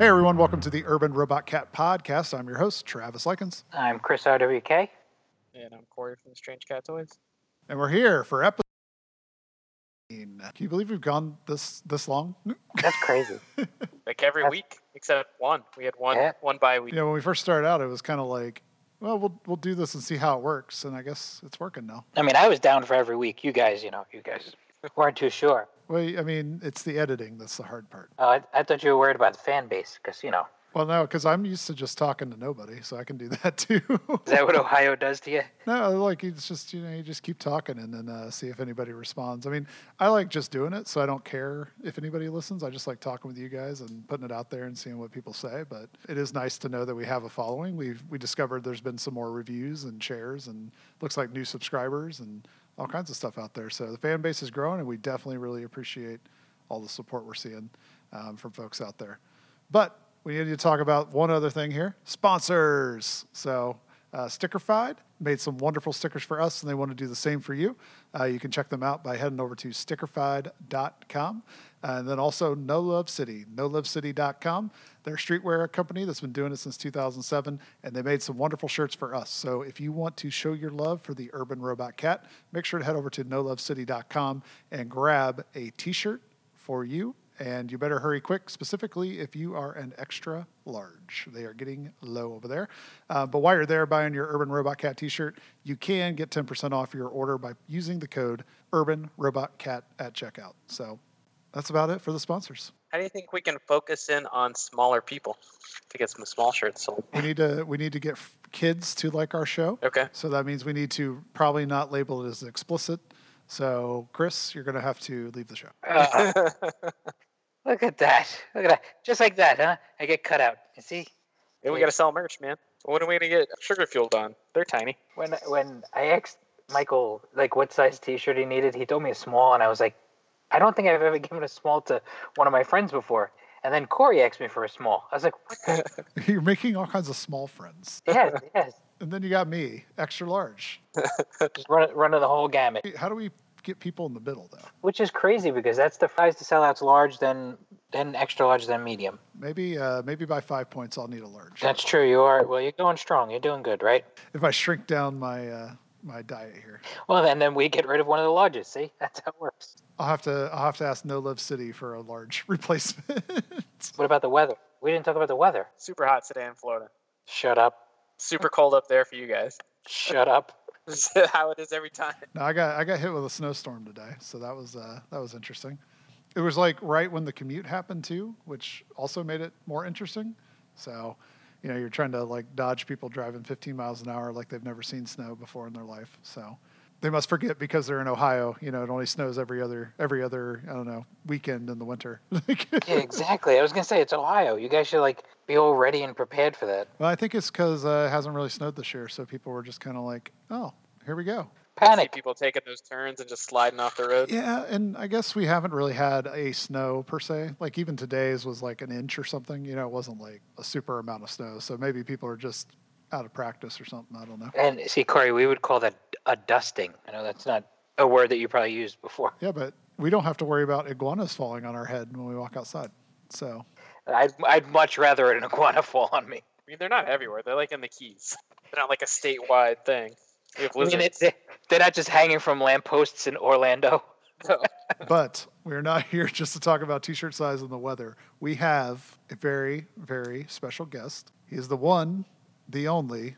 Hey everyone, welcome to the Urban Robot Cat Podcast. I'm your host, Travis Likens, I'm Chris RWK. And I'm Corey from the Strange Cat Toys. and we're here for episode. Can you believe we've gone this this long? That's crazy. Like every That's- week except one. We had one Yeah. one bye week. You know, when we first started out, it was kind of like, well, we'll we'll do this and see how it works, and I guess it's working now. I mean, I was down for every week. You guys, you know, you guys weren't too sure. Well, I mean, it's the editing that's the hard part. Uh, I, I thought you were worried about the fan base because, you know, Well, no, because I'm used to just talking to nobody, so I can do that too. is that what Ohio does to you? no, like it's just you know you just keep talking and then uh, see if anybody responds. I mean, I like just doing it, so I don't care if anybody listens. I just like talking with you guys and putting it out there and seeing what people say. But it is nice to know that we have a following. We we discovered there's been some more reviews and shares and looks like new subscribers and all kinds of stuff out there. So the fan base is growing, and we definitely really appreciate all the support we're seeing um, from folks out there. But we need to talk about one other thing here sponsors. So, uh, Stickerfied made some wonderful stickers for us, and they want to do the same for you. Uh, you can check them out by heading over to stickerfied.com. And then also No Love City, nolovecity.com. They're a streetwear company that's been doing it since 2007, and they made some wonderful shirts for us. So if you want to show your love for the urban robot cat, make sure to head over to nolovecity.com and grab a t shirt for you. And you better hurry quick, specifically if you are an extra large. They are getting low over there. Uh, but while you're there buying your Urban Robot Cat t shirt, you can get 10% off your order by using the code Urban Robot Cat at checkout. So that's about it for the sponsors. How do you think we can focus in on smaller people to get some small shirts sold? We need to we need to get f- kids to like our show. Okay. So that means we need to probably not label it as explicit. So Chris, you're going to have to leave the show. Uh, look at that. Look at that. Just like that, huh? I get cut out. You see? Then we got to sell merch, man. When are we going to get sugar fueled on? They're tiny. When when I asked Michael like what size T-shirt he needed, he told me a small, and I was like, I don't think I've ever given a small to one of my friends before. And then Corey asked me for a small. I was like, what the? You're making all kinds of small friends. yes, yes. And then you got me, extra large. Just run run the whole gamut. How do we get people in the middle though? Which is crazy because that's the size to sell out's large, then then extra large, then medium. Maybe uh, maybe by five points I'll need a large. That's true. You are well. You're going strong. You're doing good, right? If I shrink down my uh, my diet here, Well, then then we get rid of one of the largest. See, that's how it works. I'll have to I'll have to ask No Love City for a large replacement. What about the weather? We didn't talk about the weather. Super hot today in Florida. Shut up. Super cold up there for you guys. Shut up. How it is every time. no, I got I got hit with a snowstorm today, so that was uh, that was interesting. It was like right when the commute happened too, which also made it more interesting. So, you know, you're trying to like dodge people driving 15 miles an hour like they've never seen snow before in their life. So, they must forget because they're in Ohio. You know, it only snows every other every other I don't know weekend in the winter. Yeah, exactly. I was gonna say it's Ohio. You guys should like be all ready and prepared for that. well, I think it's because uh, it hasn't really snowed this year, so people were just kind of like, "Oh, here we go." See Panic. people taking those turns and just sliding off the road. Yeah, and I guess we haven't really had a snow per se. Like even today's was like an inch or something. You know, it wasn't like a super amount of snow. So maybe people are just out of practice or something. I don't know. And see, Corey, we would call that a dusting. I know that's not a word that you probably used before. Yeah, but we don't have to worry about iguanas falling on our head when we walk outside. So I'd I'd much rather an iguana fall on me. I mean, they're not everywhere. They're like in the Keys. They're not like a statewide thing. We have I mean, it, they're not just hanging from lampposts in Orlando. No. but we're not here just to talk about t-shirt size and the weather. We have a very, very special guest. He is the one, the only,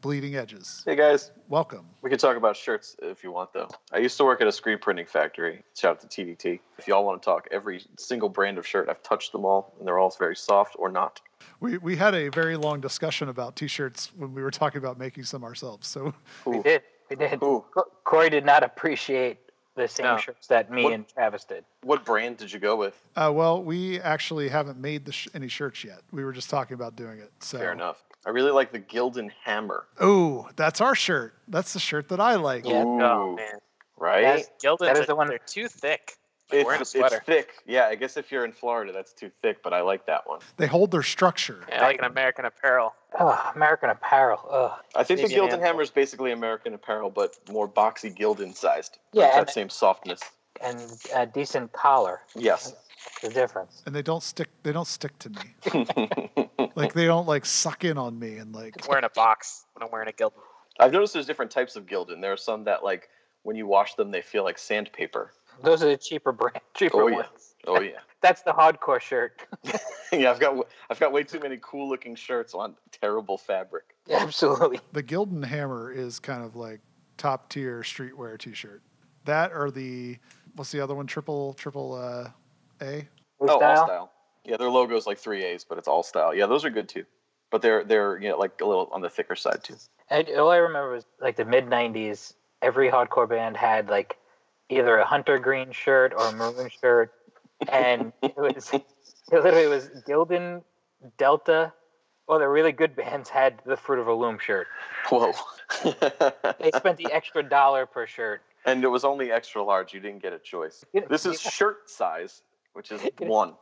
Bleeding Edges. Hey guys, Welcome. we can talk about shirts if you want, though. I used to work at a screen printing factory. Shout out to TDT. If y'all want to talk every single brand of shirt, I've touched them all, and they're all very soft or not. We, we had a very long discussion about t-shirts when we were talking about making some ourselves. So We did. We did. Ooh. Corey did not appreciate the same No. shirts that me What- and Travis did. What brand did you go with? Uh, well, we actually haven't made the sh- any shirts yet. We were just talking about doing it. So. Fair enough. I really like the Gildan Hammer. Oh, that's our shirt. That's the shirt that I like. Yeah. Ooh, Oh man, right? Yes. Gildans That is are, the one- they're too thick. Like wearing a It's, sweater. it's thick. Yeah, I guess if you're in Florida, that's too thick, but I like that one. They hold their structure. Yeah, like an American Apparel. Oh, American Apparel. Ugh. I think Maybe the an Gildan. Hammer is basically American Apparel, but more boxy Gildan sized. Yeah, Like and- that same softness. And a decent collar. Yes. The difference. and they don't stick. They don't stick to me. Like they don't like suck in on me and like. I'm wearing a box when I'm wearing a Gildan. I've noticed there's different types of Gildan. There are some that like when you wash them, they feel like sandpaper. Those are the cheaper brand, cheaper Oh, yeah. ones. Oh yeah, That's the hardcore shirt. yeah. I've got I've got way too many cool looking shirts on terrible fabric. Absolutely. The Gildan Hammer is kind of like top tier streetwear T-shirt. That or the what's the other one? Triple triple uh, A. Oh, Alstyle. style. Yeah, their logo's like three A's, but it's all style. Yeah, those are good too. But they're they're you know like a little on the thicker side too. And all I remember was like the mid '90s. Every hardcore band had like either a hunter green shirt or a maroon shirt, and it was it literally was Gildan, Delta, or the really good bands had the Fruit of a Loom shirt. Whoa. They spent the extra dollar per shirt. and it was only extra large. You didn't get a choice. This is shirt size, which is one.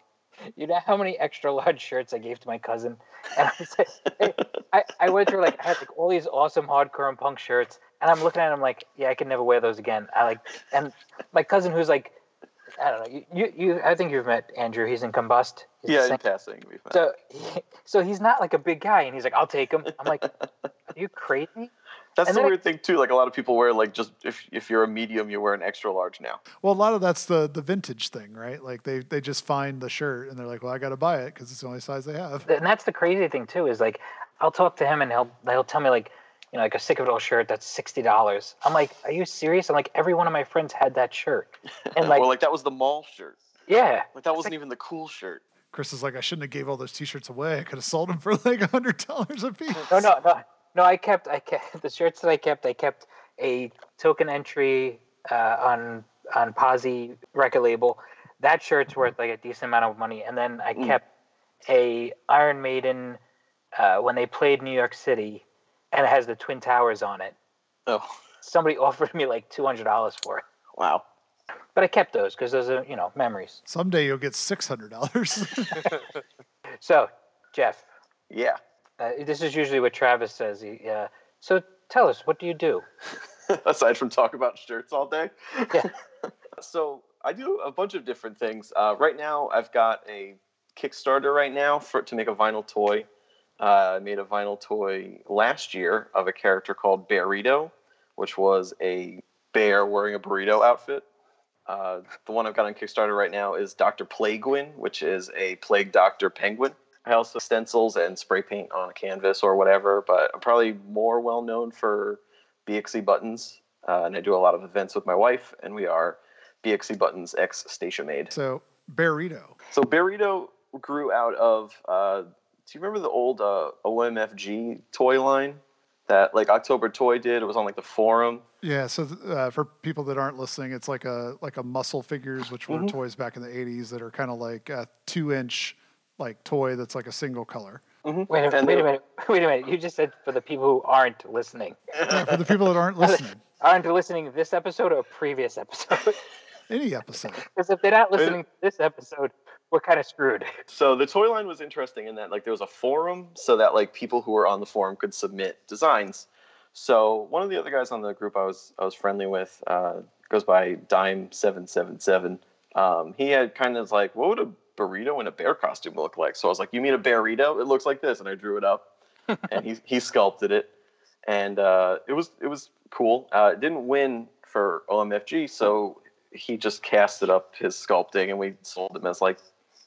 You know how many extra large shirts I gave to my cousin? And I was like, I, I went through like I had like all these awesome hardcore and punk shirts, and I'm looking at him like, yeah, I can never wear those again. I like, and my cousin who's like, I don't know, you, you, you I think you've met Andrew. He's in Combust. He's Yeah, in passing. we've. So, he, so he's not like a big guy, and he's like, I'll take him. I'm like, are you crazy? That's and the then I- weird thing too. Like a lot of people wear like just if if you're a medium, you wear an extra large now. Well, a lot of that's the the vintage thing, right? Like they they just find the shirt and they're like, well, I got to buy it because it's the only size they have. and that's the crazy thing too is like I'll talk to him and he'll he'll tell me like you know like a sick of it all shirt that's sixty dollars. I'm like, are you serious? I'm like, every one of my friends had that shirt, and like, or like that was the mall shirt. yeah, Like that wasn't even the cool shirt. Chris is like, I shouldn't have gave all those T-shirts away. I could have sold them for like a hundred dollars a piece. no, no, no, no. I kept I kept the shirts that I kept. I kept a token entry uh, on on Posi record label. That shirt's worth like a decent amount of money, and then I Mm. kept a Iron Maiden uh, when they played New York City, and it has the Twin Towers on it. Oh, somebody offered me like two hundred dollars for it, wow. but I kept those because those are you know memories. Someday you'll get six hundred dollars. So, Jeff, Yeah. uh, this is usually what Travis says. He, uh, so tell us, what do you do? Aside from talk about shirts all day. Yeah. so I do a bunch of different things. Uh, right now, I've got a Kickstarter right now for to make a vinyl toy. Uh, I made a vinyl toy last year of a character called Bearito, which was a bear wearing a burrito outfit. Uh, the one I've got on Kickstarter right now is Dr. Plaguein, which is a plague doctor penguin. I also stencils and spray paint on a canvas or whatever, but I'm probably more well known for BXC buttons, uh, and I do a lot of events with my wife, and we are BXC buttons X Station Made. so Burrito. So Burrito grew out of. Uh, do you remember the old uh, OMFG toy line that like October Toy did? It was on like the forum. Yeah. So th- uh, for people that aren't listening, it's like a like a muscle figures, which were Mhm. toys back in the '80s that are kind of like a two-inch like toy that's like a single color. Wait a, And wait a minute, wait a minute. You just said for the people who aren't listening, Yeah, for the people that aren't listening, aren't listening this episode or a previous episode? any episode. Because if they're not listening to this episode, we're kind of screwed. So the toy line was interesting in that like there was a forum so that like people who were on the forum could submit designs. So one of the other guys on the group I was I was friendly with uh, goes by Dime seven seven seven. Um, he had kind of like what would a burrito in a bear costume look like? So I was like, you mean a burrito? It looks like this, and I drew it up, and he he sculpted it, and uh, it was it was cool. Uh, it didn't win for OMFG, so he just casted up his sculpting, and we sold them as like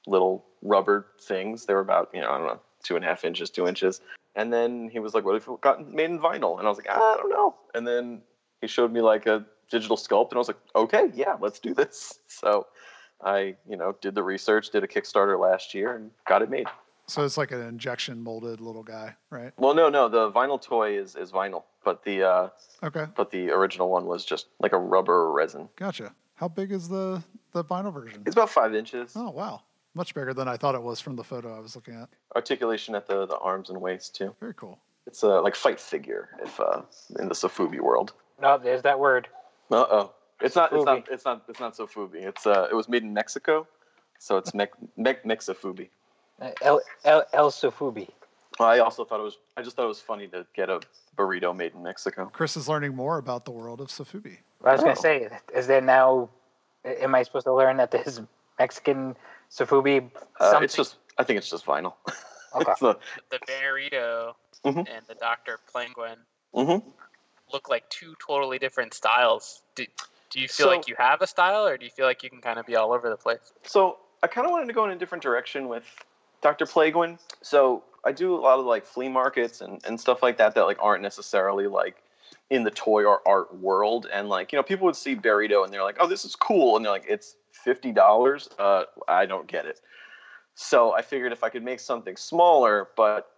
little rubber things. They were about, you know, I don't know, two and a half inches, two inches. And then he was like, What if it got made in vinyl? And I was like, I don't know. And then he showed me like a digital sculpt, and I was like, Okay, yeah, let's do this. So I, you know, did the research, did a Kickstarter last year, and got it made. So it's like an injection molded little guy, right? Well, no, no, the vinyl toy is, is vinyl, but the uh, Okay, but the original one was just like a rubber resin. gotcha. How big is the the vinyl version? It's about five inches. Oh wow, much bigger than I thought it was from the photo I was looking at. Articulation at the, the arms and waist too. Very cool. It's a like fight figure if uh, in the Sofubi world. No, there's that word. Uh oh. It's not. It's not. Sofubi. It's not. It's not Sofubi. It's uh. It was made in Mexico, so it's Mex Mex Mexafubi. Uh, El El, El Sofubi. I also thought it was. I just thought it was funny to get a burrito made in Mexico. Chris is learning more about the world of Sofubi. I was Oh. gonna say, is there now? Am I supposed to learn that there's Mexican Sofubi. Uh, something? it's just I think it's just vinyl. Okay. It's the- The Burrito Mhm. and the Dr. Penguin mhm. look like two totally different styles. Do, do you feel So- like you have a style, or do you feel like you can kind of be all over the place? So I kind of wanted to go in a different direction with Dr. Plaguein. So I do a lot of like flea markets and, and stuff like that that like aren't necessarily like in the toy or art world. And like, you know, people would see Burrito and they're like, oh, this is cool. And they're like, it's $50. Uh, I don't get it. So I figured if I could make something smaller, but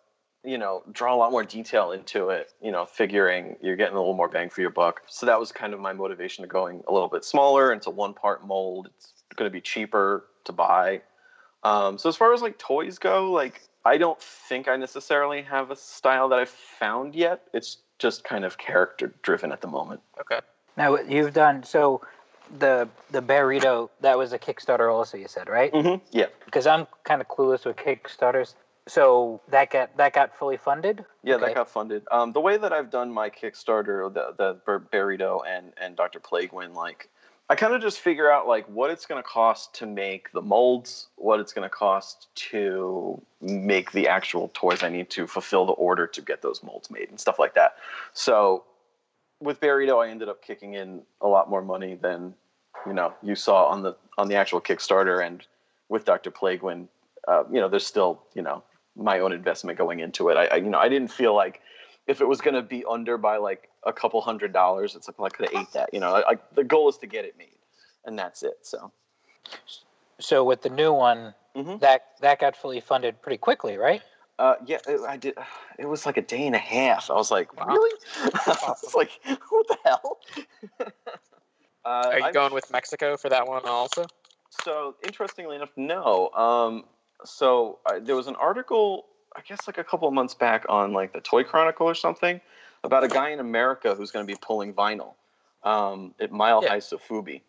you know, draw a lot more detail into it, you know, figuring you're getting a little more bang for your buck. So that was kind of my motivation to going a little bit smaller into one part mold. It's going to be cheaper to buy. Um, so as far as like toys go, like I don't think I necessarily have a style that I've found yet. It's just kind of character driven at the moment. Okay. Now you've done so. The the burrito that was a Kickstarter also. You said right? Mm-hmm. Yeah, Because I'm kind of clueless with Kickstarters. So that got that got fully funded. yeah, Okay. that got funded. Um, the way that I've done my Kickstarter, the the Bur- Burrito and and Dr. Plaguein, like I kind of just figure out like what it's going to cost to make the molds, what it's going to cost to make the actual toys I need to fulfill the order to get those molds made and stuff like that. So with Burrito, I ended up kicking in a lot more money than you know you saw on the on the actual Kickstarter, and with Dr. Plaguein, uh, you know, there's still you know my own investment going into it. I, I you know I didn't feel like if it was going to be under by like a couple hundred dollars, it's like well, I could have ate that. You know, I, I, the goal is to get it made, and that's it. So So with the new one, Mhm. that that got fully funded pretty quickly, right? Uh, yeah, it, I did. It was like a day and a half. I was like, Wow. really? I was like, what the hell? uh, Are you I've- going with Mexico for that one also? So interestingly enough, no. Um, so I, there was an article, I guess, like a couple of months back on like the Toy Chronicle or something about a guy in America who's going to be pulling vinyl um, at Mile Yeah. High Sofubi.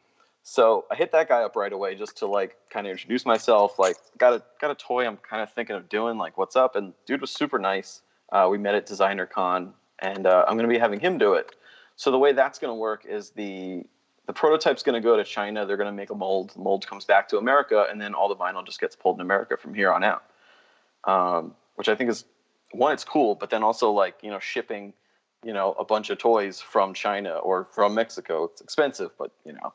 So I hit that guy up right away just to like kind of introduce myself. Like, got a got a toy I'm kind of thinking of doing. Like, what's up? And dude was super nice. Uh, we met at Designer Con, and uh, I'm going to be having him do it. So the way that's going to work is the the prototype's going to go to China. They're going to make a mold. The mold comes back to America, and then all the vinyl just gets pulled in America from here on out. Um, which I think is one, it's cool, but then also like you know shipping, you know, a bunch of toys from China or from Mexico. It's expensive, but you know,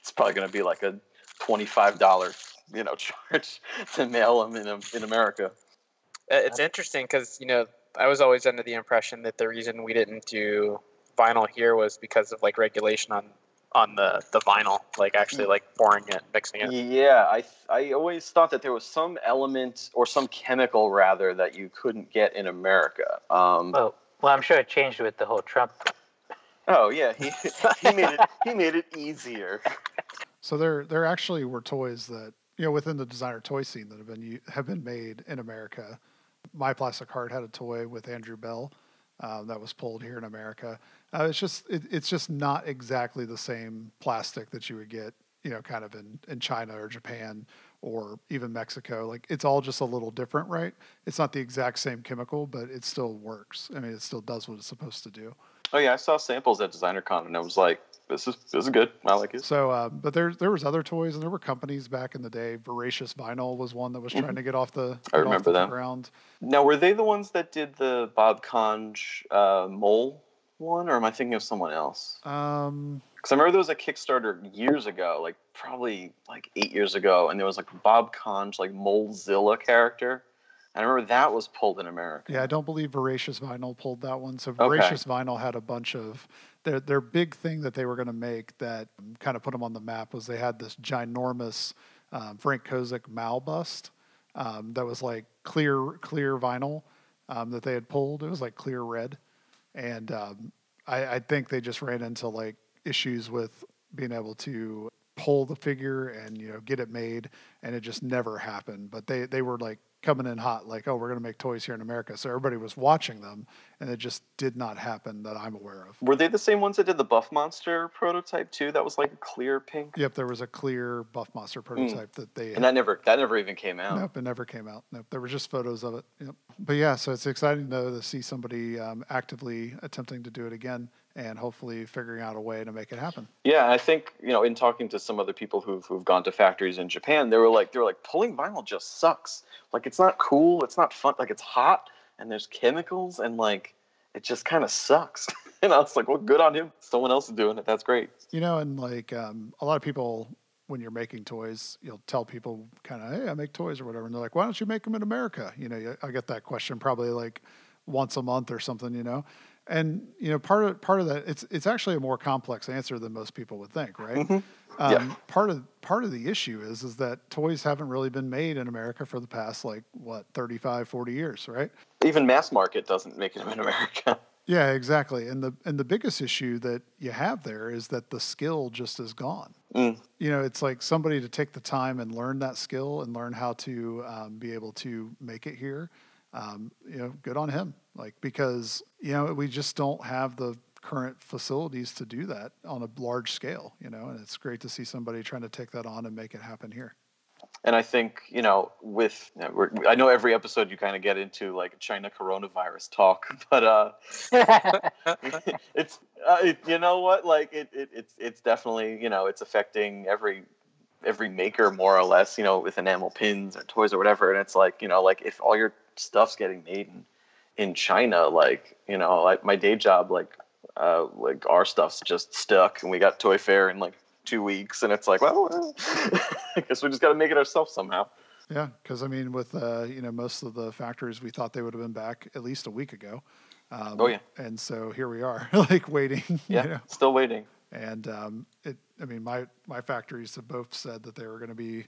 it's probably going to be like a twenty-five dollar you know charge to mail them in in America. Uh, It's interesting because you know I was always under the impression that the reason we didn't do vinyl here was because of like regulation on on the the vinyl, like actually like pouring it, mixing it. Yeah, I I always thought that there was some element or some chemical rather that you couldn't get in America. Um, Well, well, I'm sure it changed with the whole Trump. Oh yeah, he, he made it he made it easier. So there, there actually were toys that you know within the designer toy scene that have been have been made in America. My Plastic Heart had a toy with Andrew Bell um, that was pulled here in America. Uh, it's just it, it's just not exactly the same plastic that you would get you know kind of in in China or Japan or even Mexico. Like it's all just a little different, right? It's not the exact same chemical, but it still works. I mean, it still does what it's supposed to do. Oh yeah, I saw samples at Designer Con and I was like, this is this is good. I like it. So, uh, but there there was other toys, and there were companies back in the day. Voracious Vinyl was one that was trying to get off the I remember the ground. Now, were they the ones that did the Bob Conge uh, mole one, or am I thinking of someone else? Um, Because I remember there was a Kickstarter years ago, like probably like eight years ago, and there was like Bob Conge, like Molezilla character. I remember that was pulled in America. yeah, I don't believe Voracious Vinyl pulled that one. So Okay. Vinyl had a bunch of their their big thing that they were going to make that kind of put them on the map was they had this ginormous um, Frank Kozik Mao bust um, that was like clear clear vinyl um, that they had pulled. It was like clear red, and um, I, I think they just ran into like issues with being able to pull the figure and you know get it made, and it just never happened. But they they were like coming in hot, like oh we're going to make toys here in America, so everybody was watching them, and it just did not happen that I'm aware of. Were they the same ones that did the Buff Monster prototype too? That was like a clear pink, Yep, there was a clear Buff Monster prototype that they Hmm. and that never that never even came out. Nope, it never came out. Nope, there were just photos of it. Yep. But yeah, so it's exciting though to see somebody um, actively attempting to do it again. And hopefully figuring out a way to make it happen. Yeah, I think you know, in talking to some other people who've who've gone to factories in Japan, they were like, they were like, pulling vinyl just sucks. Like it's not cool, it's not fun. Like it's hot and there's chemicals and like it just kind of sucks. and I was like, well, good on him. Someone else is doing it. That's great. You know, and like um, a lot of people, when you're making toys, you'll tell people kind of, hey, I make toys or whatever. And they're like, why don't you make them in America? You know, I get that question probably like once a month or something, you know? And, you know, part of, part of that, it's, it's actually a more complex answer than most people would think, right? Mm-hmm. Um, Yeah. Part of part of the issue is is that toys haven't really been made in America for the past like what 35, 40 years, right? Even mass market doesn't make it in America. Yeah, exactly. And the and the biggest issue that you have there is that the skill just is gone. Mm. You know, it's like somebody to take the time and learn that skill and learn how to um, be able to make it here. Um, you know, good on him. Like because you know we just don't have the current facilities to do that on a large scale. You know, and it's great to see somebody trying to take that on and make it happen here. And I think you know, with you know, we're, I know every episode you kind of get into like China coronavirus talk, but uh, it's uh, it, you know what, like it, it it's it's definitely you know it's affecting every every maker more or less, you know, with enamel pins or toys or whatever. And it's like you know, like if all your stuff's getting made in in China, like you know, like my day job, like uh, like our stuff's just stuck, and we got Toy Fair in like two weeks, and it's like, well, well I guess we just got to make it ourselves somehow. Yeah, because I mean, with uh, you know most of the factories, we thought they would have been back at least a week ago. Um, Oh, yeah. and so here we are, like waiting. you Yeah, know? still waiting. And um, it, I mean, my my factories have both said that they were going to be,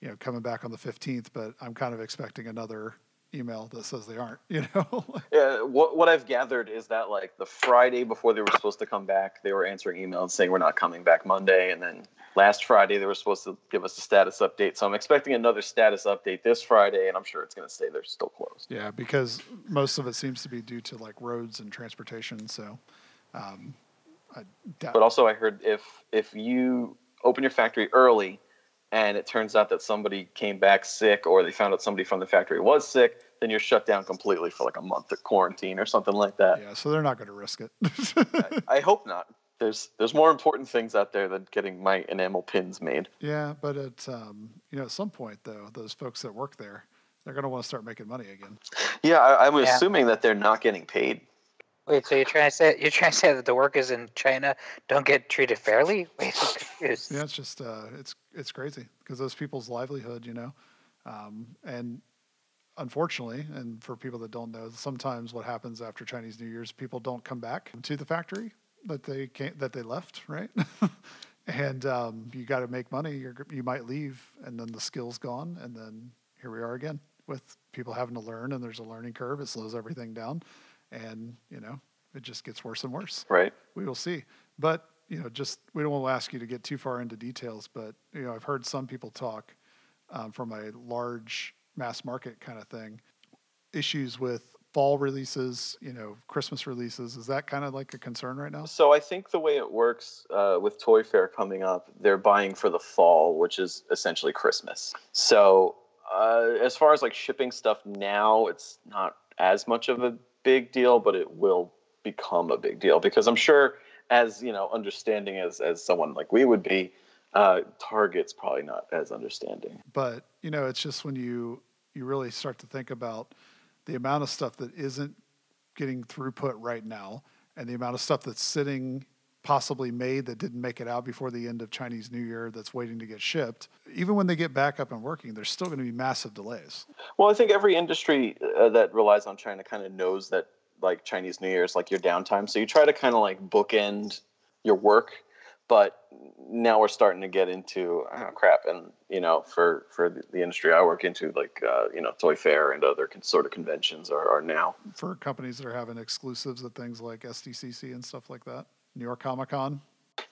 you know, coming back on the fifteenth, but I'm kind of expecting another email that says they aren't. You know, Yeah, what what I've gathered is that like the Friday before they were supposed to come back, they were answering emails saying we're not coming back Monday, and then last Friday they were supposed to give us a status update. So I'm expecting another status update this Friday, and I'm sure it's going to stay they're still closed. yeah, because most of it seems to be due to like roads and transportation. So, um, I doubt. But also, I heard if if you open your factory early, and it turns out that somebody came back sick, or they found out somebody from the factory was sick, then you're shut down completely for like a month of quarantine or something like that. yeah, so they're not going to risk it. I, I hope not. There's there's more important things out there than getting my enamel pins made. Yeah, but at um, you know at some point though, those folks that work there, they're going to want to start making money again. Yeah, I, I'm Yeah. assuming that they're not getting paid. Wait, so you're trying to say you're trying to say that the workers in China don't get treated fairly? Wait, confused. Yeah, it's just uh, it's it's crazy because those people's livelihood, you know, um, and unfortunately, and for people that don't know, sometimes what happens after Chinese New Year's, people don't come back to the factory that they can't that they left, right? and um, you got to make money. You're, you might leave, and then the skill's gone, and then here we are again with people having to learn, and there's a learning curve. It slows everything down, and you know it just gets worse and worse Right. we will see. But you know, just we don't want to ask you to get too far into details. But you know, I've heard some people talk um, from a large mass market kind of thing. Issues with fall releases, you know, Christmas releases. Is that kind of like a concern right now? So I think the way it works uh, with Toy Fair coming up, they're buying for the fall, which is essentially Christmas. So uh, as far as like shipping stuff now, it's not as much of a big deal, but it will become a big deal because I'm sure, as you know, understanding as as someone like we would be, uh, Target's probably not as understanding. But you know, it's just when you you really start to think about the amount of stuff that isn't getting throughput right now, and the amount of stuff that's sitting possibly made that didn't make it out before the end of Chinese New Year that's waiting to get shipped. Even when they get back up and working, there's still going to be massive delays. Well, I think every industry uh, that relies on China kind of knows that like Chinese New Year is like your downtime. So you try to kind of like bookend your work. But now we're starting to get into oh, crap, and you know, for for the, industry I work into, like uh, you know, Toy Fair and other con- sort of conventions are, are now. For companies that are having exclusives at things like SDCC and stuff like that, New York Comic Con.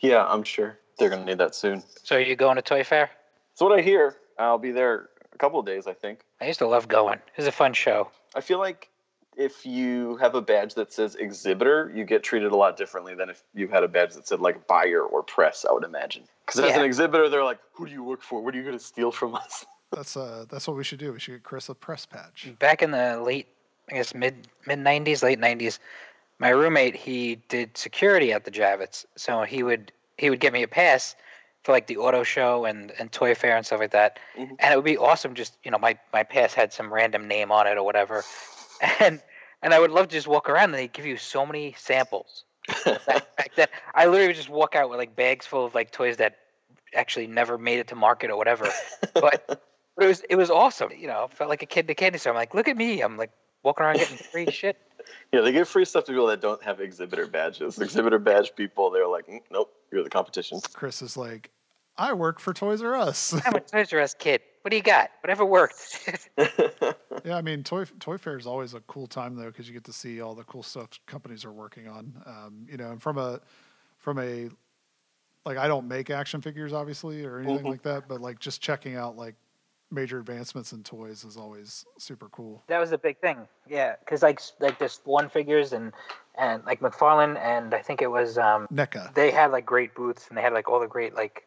Yeah, I'm sure they're gonna need that soon. So are you going to Toy Fair? That's what I hear. I'll be there a couple of days, I think. I used to love going. It was a fun show. I feel like if you have a badge that says exhibitor, you get treated a lot differently than if you had a badge that said like buyer or press, I would imagine. Because as Yeah. an exhibitor, they're like, who do you work for? What are you going to steal from us? That's uh, that's what we should do. We should get Chris a press patch. Back in the late, I guess mid mid '90s, late '90s, my roommate he did security at the Javits, so he would he would get me a pass for like the auto show and and toy fair and stuff like that, Mhm. and it would be awesome. Just you know, my my pass had some random name on it or whatever, and and I would love to just walk around and they give you so many samples. Back then, I literally would just walk out with like bags full of like toys that actually never made it to market or whatever. But but it was it was awesome. You know, felt like a kid in a candy store. I'm like, look at me. I'm like walking around getting free shit. Yeah, they give free stuff to people that don't have exhibitor badges. Exhibitor badge people, they're like, "Mm, nope, you're the competition. Chris is like, I work for Toys R Us. I'm a Toys R Us kid. What do you got? Whatever worked. yeah, I mean, toy toy fair is always a cool time though because you get to see all the cool stuff companies are working on. Um, you know, and from a from a like I don't make action figures obviously or anything Mhm. like that, but like just checking out like major advancements in toys is always super cool. that was a big thing. Yeah, because like s- like this one figures and and like McFarlane and I think it was um NECA. they had like great booths and they had like all the great like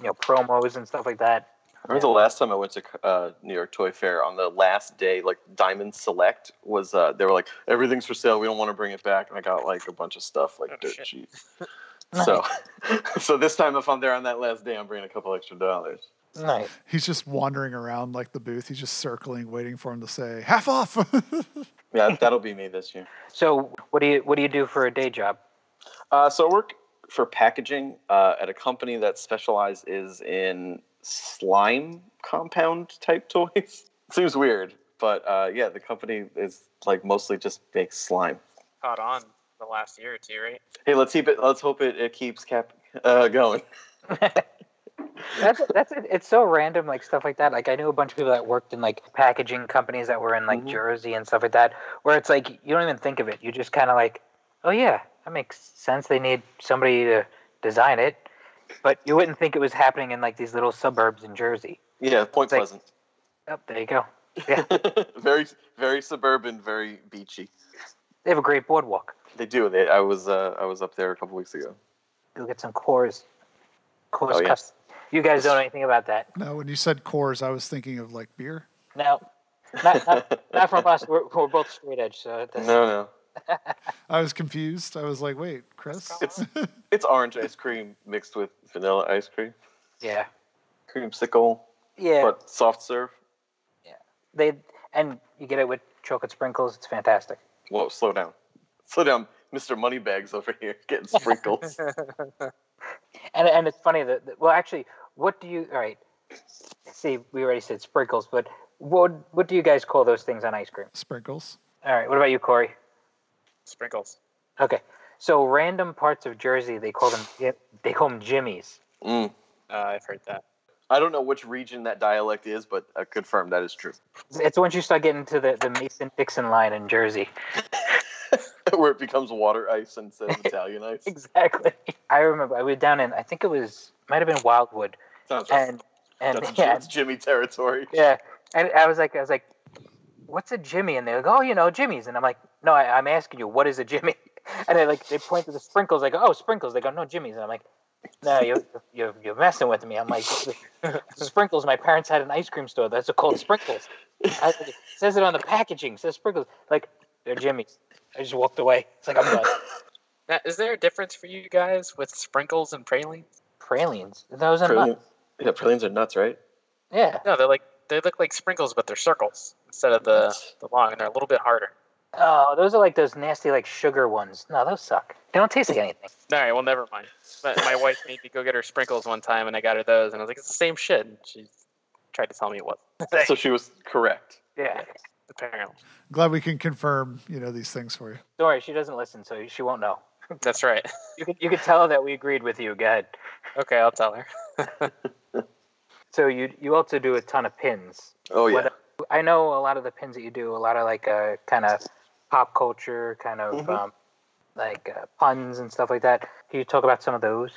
you know promos and stuff like that. I remember the last time I went to uh, New York Toy Fair on the last day, like Diamond Select was, uh, they were like, everything's for sale. We don't want to bring it back. And I got like a bunch of stuff like Oh, dirt shit. cheap. So, so this time if I'm there on that last day, I'm bringing a couple extra dollars. Nice. He's just wandering around like the booth. He's just circling, waiting for him to say half off. Yeah, that'll be me this year. So what do you what do you do for a day job? Uh, so I work for packaging uh, at a company that specializes in slime compound type toys. Seems weird, but uh, yeah, the company is like mostly just makes slime. Caught on the last year or two, right? Hey, let's keep it. Let's hope it, it keeps cap uh, going. that's that's it. It's so random, like stuff like that. Like I knew a bunch of people that worked in like packaging companies that were in like Mhm. Jersey and stuff like that, where it's like you don't even think of it. You just kind of like, oh yeah, that makes sense. They need somebody to design it, but you wouldn't think it was happening in like these little suburbs in Jersey. Yeah, Point It's like- Pleasant. Oh, there you go. Yeah, very, very suburban, very beachy. they have a great boardwalk. They do. They, I was, uh, I was up there a couple weeks ago. Go get some Kohr's. Kohr's Oh, yeah. Custom. You guys don't know anything about that. no, when you said Kohr's, I was thinking of like beer. No, not, not, not from us. We're, we're both straight edge, so it doesn't- No, no, I was confused. I was like, wait, Chris? it's it's orange ice cream mixed with vanilla ice cream, yeah, creamsicle, yeah. but soft serve. Yeah. They and you get it with chocolate sprinkles. It's fantastic. Whoa, slow down, slow down, Mister Moneybags over here getting sprinkles. And and it's funny that that- well, actually, what do you? All right. See, we already said sprinkles, but what what do you guys call those things on ice cream? Sprinkles. All right. What about you, Corey? Sprinkles. Okay. So random parts of Jersey, they call them Ji- they call them jimmies. Mm. Uh, I've heard that. I don't know which region that dialect is, but I confirm that is true. It's once you start getting to the the Mason Dixon line in Jersey. Where it becomes water ice instead of Italian ice. Exactly. I remember I was down in I think it was might have been Wildwood, Sounds right. and and That's, yeah, that's Jimmy territory. Yeah, and I was like, I was like, "What's a Jimmy?" And they're like, "Oh, you know, Jimmy's." And I'm like, "No, I, I'm asking you, what is a Jimmy?" And they like they point to the sprinkles. They go, "Oh, sprinkles." They go, "No, Jimmy's." And I'm like, "No, you're you're, you're messing with me." I'm like, "Sprinkles." My parents had an ice cream store. That's called Sprinkles. I, it says it on the packaging. It says Sprinkles. Like they're Jimmy's. I just walked away. It's like I'm done. Now, is there a difference for you guys with sprinkles and pralines? Pralines. Those are Praline, nuts. yeah, pralines are nuts, right? Yeah. No, they're like they look like sprinkles, but they're circles instead of the the long, and they're a little bit harder. Oh, those are like those nasty like sugar ones. No, those suck. They don't taste like anything. All right, well, never mind. But my wife made me go get her sprinkles one time, and I got her those, and I was like, "It's the same shit." And she tried to tell me it was. So she was correct. Yeah. Apparently, Glad we can confirm, you know, these things for you. Don't she doesn't listen, so she won't know. that's right. You could you could tell her that we agreed with you. Go ahead. Okay, I'll tell her. So you you also do a ton of pins. Oh yeah. What- I know a lot of the pins that you do. A lot of like uh, kind of pop culture, kind of Mhm. um, like uh, puns and stuff like that. Can you talk about some of those?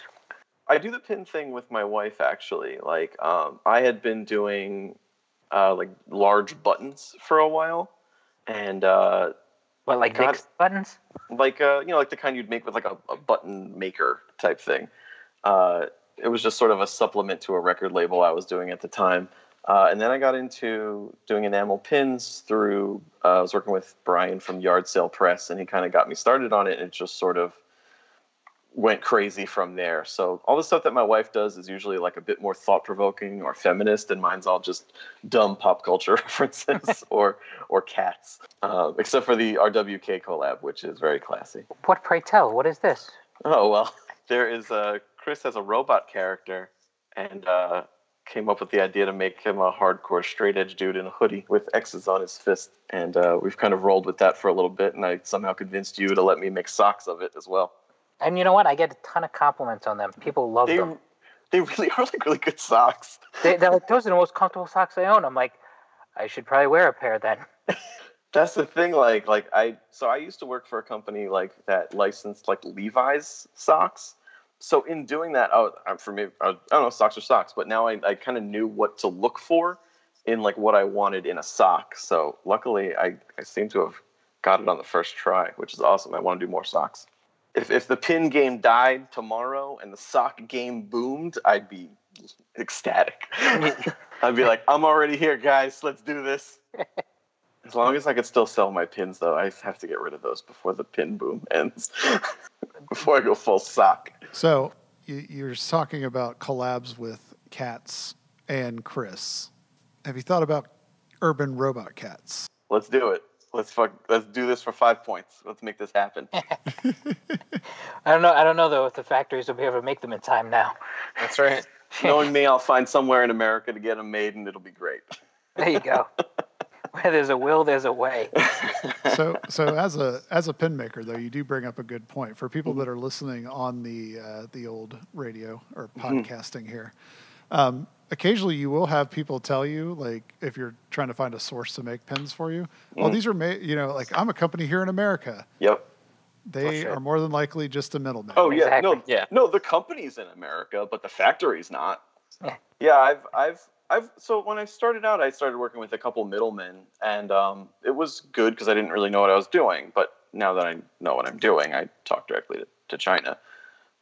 I do the pin thing with my wife actually. Like, um, I had been doing uh, like large buttons for a while, and uh, What like God. Buttons? like uh, you know, like the kind you'd make with like a, a button maker type thing. Uh, it was just sort of a supplement to a record label I was doing at the time. Uh, and then I got into doing enamel pins through, uh, I was working with Brian from Yard Sale Press, and he kind of got me started on it, and it just sort of went crazy from there. So all the stuff that my wife does is usually like a bit more thought provoking or feminist, and mine's all just dumb pop culture references or or cats, uh, except for the RWK collab, which is very classy. What pray tell? What is this? Oh well, there is a Chris has a robot character, and uh, came up with the idea to make him a hardcore straight edge dude in a hoodie with X's on his fist, and uh, we've kind of rolled with that for a little bit, and I somehow convinced you to let me make socks of it as well. And you know what? I get a ton of compliments on them. People love They them. they really are like really good socks. They, they're like, those are the most comfortable socks I own. I'm like, I should probably wear a pair then. That's the thing. Like, like I, so I used to work for a company like that licensed like Levi's socks. So in doing that, oh, uh, I'm for me, I don't know, socks are socks. But now I, I kind of knew what to look for in like what I wanted in a sock. So luckily, I, I seem to have got it on the first try, which is awesome. I want to do more socks. If if the pin game died tomorrow and the sock game boomed, I'd be ecstatic. I'd be like, I'm already here, guys. Let's do this. As long as I could still sell my pins, though, I have to get rid of those before the pin boom ends. before I go full sock. So you, you're talking about collabs with cats and Chris. Have you thought about urban robot cats? Let's do it. Let's fuck. Let's do this for five points. Let's make this happen. I don't know. I don't know though if the factories will be able to make them in time now. That's right. Knowing me, I'll find somewhere in America to get them made, and it'll be great. There you go. Where there's a will, there's a way. so so as a as a pin maker though you do bring up a good point for people that are listening on the uh, the old radio or podcasting here um, occasionally you will have people tell you like if you're trying to find a source to make pins for you well these are made you know like i'm a company here in america Yep. they sure. are more than likely just a middleman Oh yeah, no, Yeah. no. The company's in America, but the factory's not. Yeah. Yeah, I've, I've, I've. So when I started out, I started working with a couple middlemen, and um, it was good because I didn't really know what I was doing. But now that I know what I'm doing, I talk directly to, to China.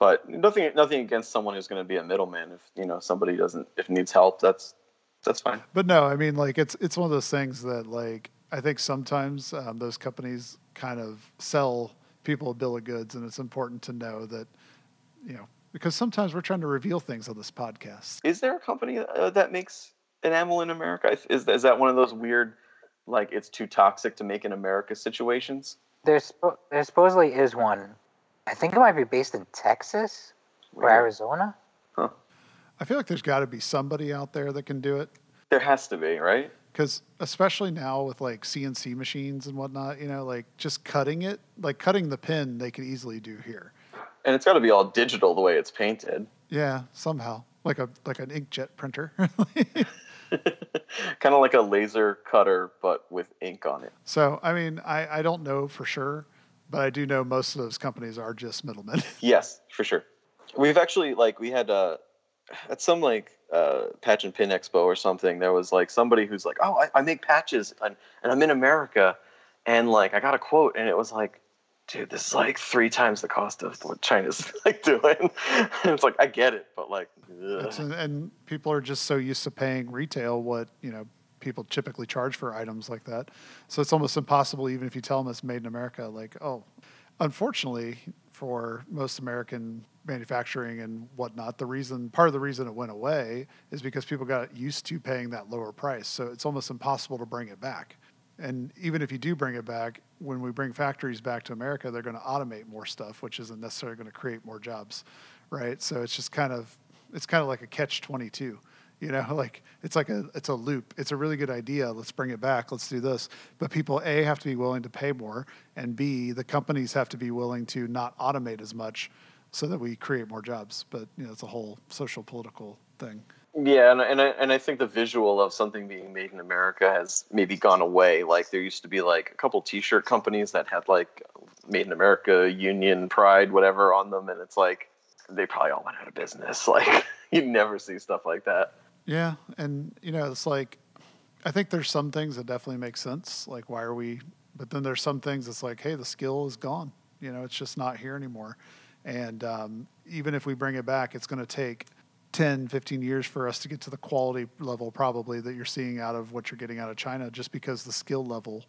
But nothing, nothing against someone who's going to be a middleman. If you know somebody doesn't, if needs help, that's that's fine. But no, I mean, like it's it's one of those things that like I think sometimes um, those companies kind of sell people a bill of goods, and it's important to know that you know because sometimes we're trying to reveal things on this podcast. Is there a company uh, that makes enamel in America? Is is that one of those weird, like it's too toxic to make in America situations? There's spo- there supposedly is one. I think it might be based in Texas or Weird. Arizona. I feel like there's got to be somebody out there that can do it There has to be, right? because especially now with like CNC machines and whatnot, you know, like just cutting it, like cutting the pin, they could easily do here. And it's got to be all digital the way it's painted. Yeah, somehow like a like an inkjet printer. kind of like a laser cutter, but with ink on it. so I mean, I I don't know for sure, but I do know most of those companies are just middlemen. Yes, for sure. We've actually like we had uh at some like uh patch and pin expo or something. There was like somebody who's like, "Oh, I, I make patches and, and I'm in America," and like I got a quote, and it was like. Dude, this is like three times the cost of what China's like doing. and it's like I get it, but like, and people are just so used to paying retail what you know people typically charge for items like that. So it's almost impossible, even if you tell them it's made in America. Like, oh, unfortunately for most American manufacturing and whatnot, the reason part of the reason it went away is because people got used to paying that lower price. So it's almost impossible to bring it back. And even if you do bring it back, when we bring factories back to America, they're going to automate more stuff, which isn't necessarily going to create more jobs, right? So it's just kind of it's kind of like a catch twenty two, you know, like it's like a it's a loop. It's a really good idea. Let's bring it back. Let's do this. But people a have to be willing to pay more, and b the companies have to be willing to not automate as much, so that we create more jobs. But you know, it's a whole social political thing. Yeah, and and I, and I think the visual of something being made in America has maybe gone away. Like there used to be like a couple T-shirt companies that had like "Made in America," Union, Pride, whatever on them, and it's like they probably all went out of business. Like you never see stuff like that. Yeah, and you know, it's like I think there's some things that definitely make sense. Like, why are we? But then there's some things that's like, hey, the skill is gone. You know, it's just not here anymore. And um, even if we bring it back, it's going to take 10, 15 years for us to get to the quality level probably that you're seeing out of what you're getting out of China just because the skill level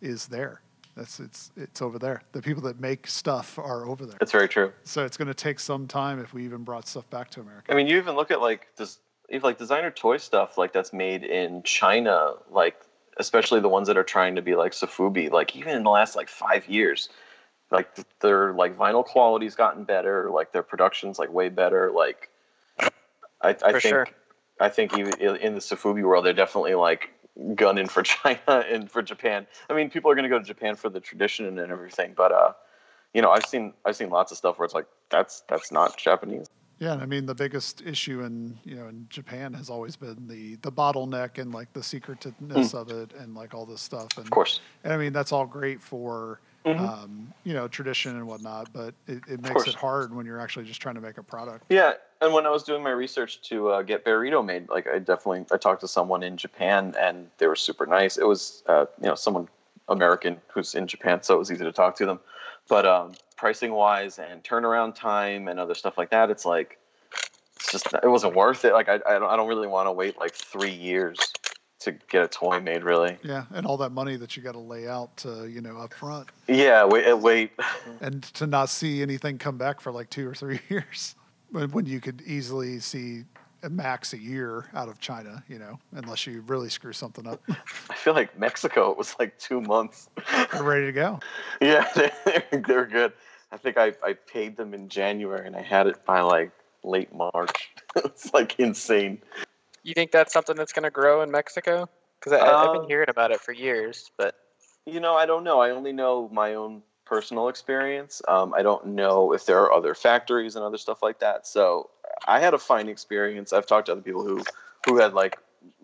is there. That's it's it's over there. The people that make stuff are over there. That's very true. So it's going to take some time if we even brought stuff back to America. I mean, you even look at like this, even like designer toy stuff like that's made in China, like especially the ones that are trying to be like Sofubi. Like even in the last like five years, like their like vinyl quality's gotten better. Like their production's like way better. Like I, I think sure. I think even in the Sofubi world, they're definitely like gunning for China and for Japan. I mean, people are going to go to Japan for the tradition and everything, but uh, you know, I've seen I've seen lots of stuff where it's like that's that's not Japanese. Yeah, and I mean the biggest issue in you know in Japan has always been the the bottleneck and like the secretiveness of it and like all this stuff. And Of course, and I mean that's all great for Mhm. um, you know tradition and whatnot, but it, it makes it hard when you're actually just trying to make a product. Yeah, and when I was doing my research to uh, get burrito made, like I definitely I talked to someone in Japan and they were super nice. It was uh, you know someone American who's in Japan, so it was easy to talk to them. But um, pricing wise and turnaround time and other stuff like that, it's like it's just it wasn't worth it. Like I I don't, I don't really want to wait like three years to get a toy made. Really, Yeah, and all that money that you got to lay out to you know up front, yeah. Wait, uh, wait. and to not see anything come back for like two or three years, when, when you could easily see a max a year out of China, you know, unless you really screw something up, I feel like Mexico it was like two months. they're ready to go. Yeah, they're, they're good. I think I, I paid them in January and I had it by like late March. it's like insane. You think that's something that's going to grow in Mexico? Because I've Um, been hearing about it for years, but You know, I don't know. I only know my own personal experience. Um, I don't know if there are other factories and other stuff like that. So I had a fine experience. I've talked to other people who who had like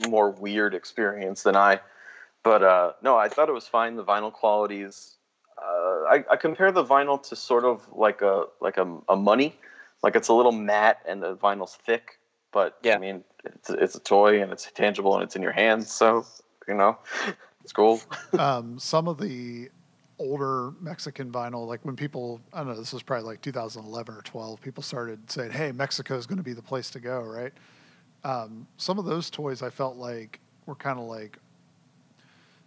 more weird experience than I. But uh, no, I thought it was fine. The vinyl qualities. Uh, I, I compare the vinyl to sort of like a like a, a money, like it's a little matte and the vinyl's thick. But Yeah. I mean, it's it's a toy and it's tangible and it's in your hands. So you know, it's cool. um, some of the older Mexican vinyl, like when people, I don't know, this was probably like 2011 or 12, people started saying, hey, Mexico is going to be the place to go, right? Um, some of those toys I felt like were kind of like,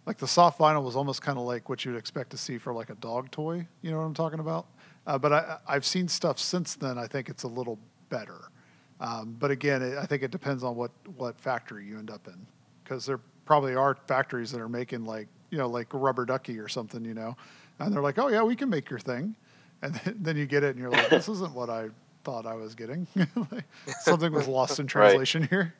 like the soft vinyl was almost kind of like what you'd expect to see for like a dog toy. You know what I'm talking about? Uh, but I, I've seen stuff since then. I think it's a little better. Um, but again, it, I think it depends on what, what factory you end up in, because there probably are factories that are making like you know like a rubber ducky or something, you know, and they're like, oh yeah, we can make your thing, and then, then you get it and you're like, this isn't what I thought I was getting. Like, something was lost in Right. translation here.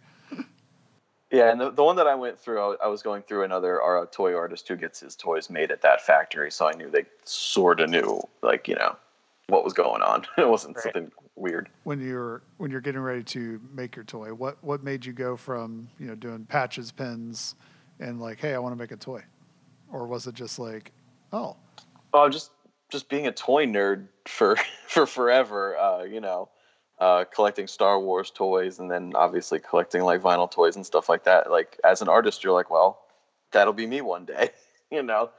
Yeah, and the, the one that I went through, I, I was going through another our toy artist who gets his toys made at that factory, so I knew they sort of knew, like you know, what was going on. it wasn't Right. something weird. When you're when you're getting ready to make your toy, what what made you go from you know doing patches, pins, and like, hey, I want to make a toy, or was it just like, oh, Oh, just just being a toy nerd for for forever. Uh, you know, uh, collecting Star Wars toys, and then obviously collecting like vinyl toys and stuff like that. Like as an artist, you're like, well, that'll be me one day. you know,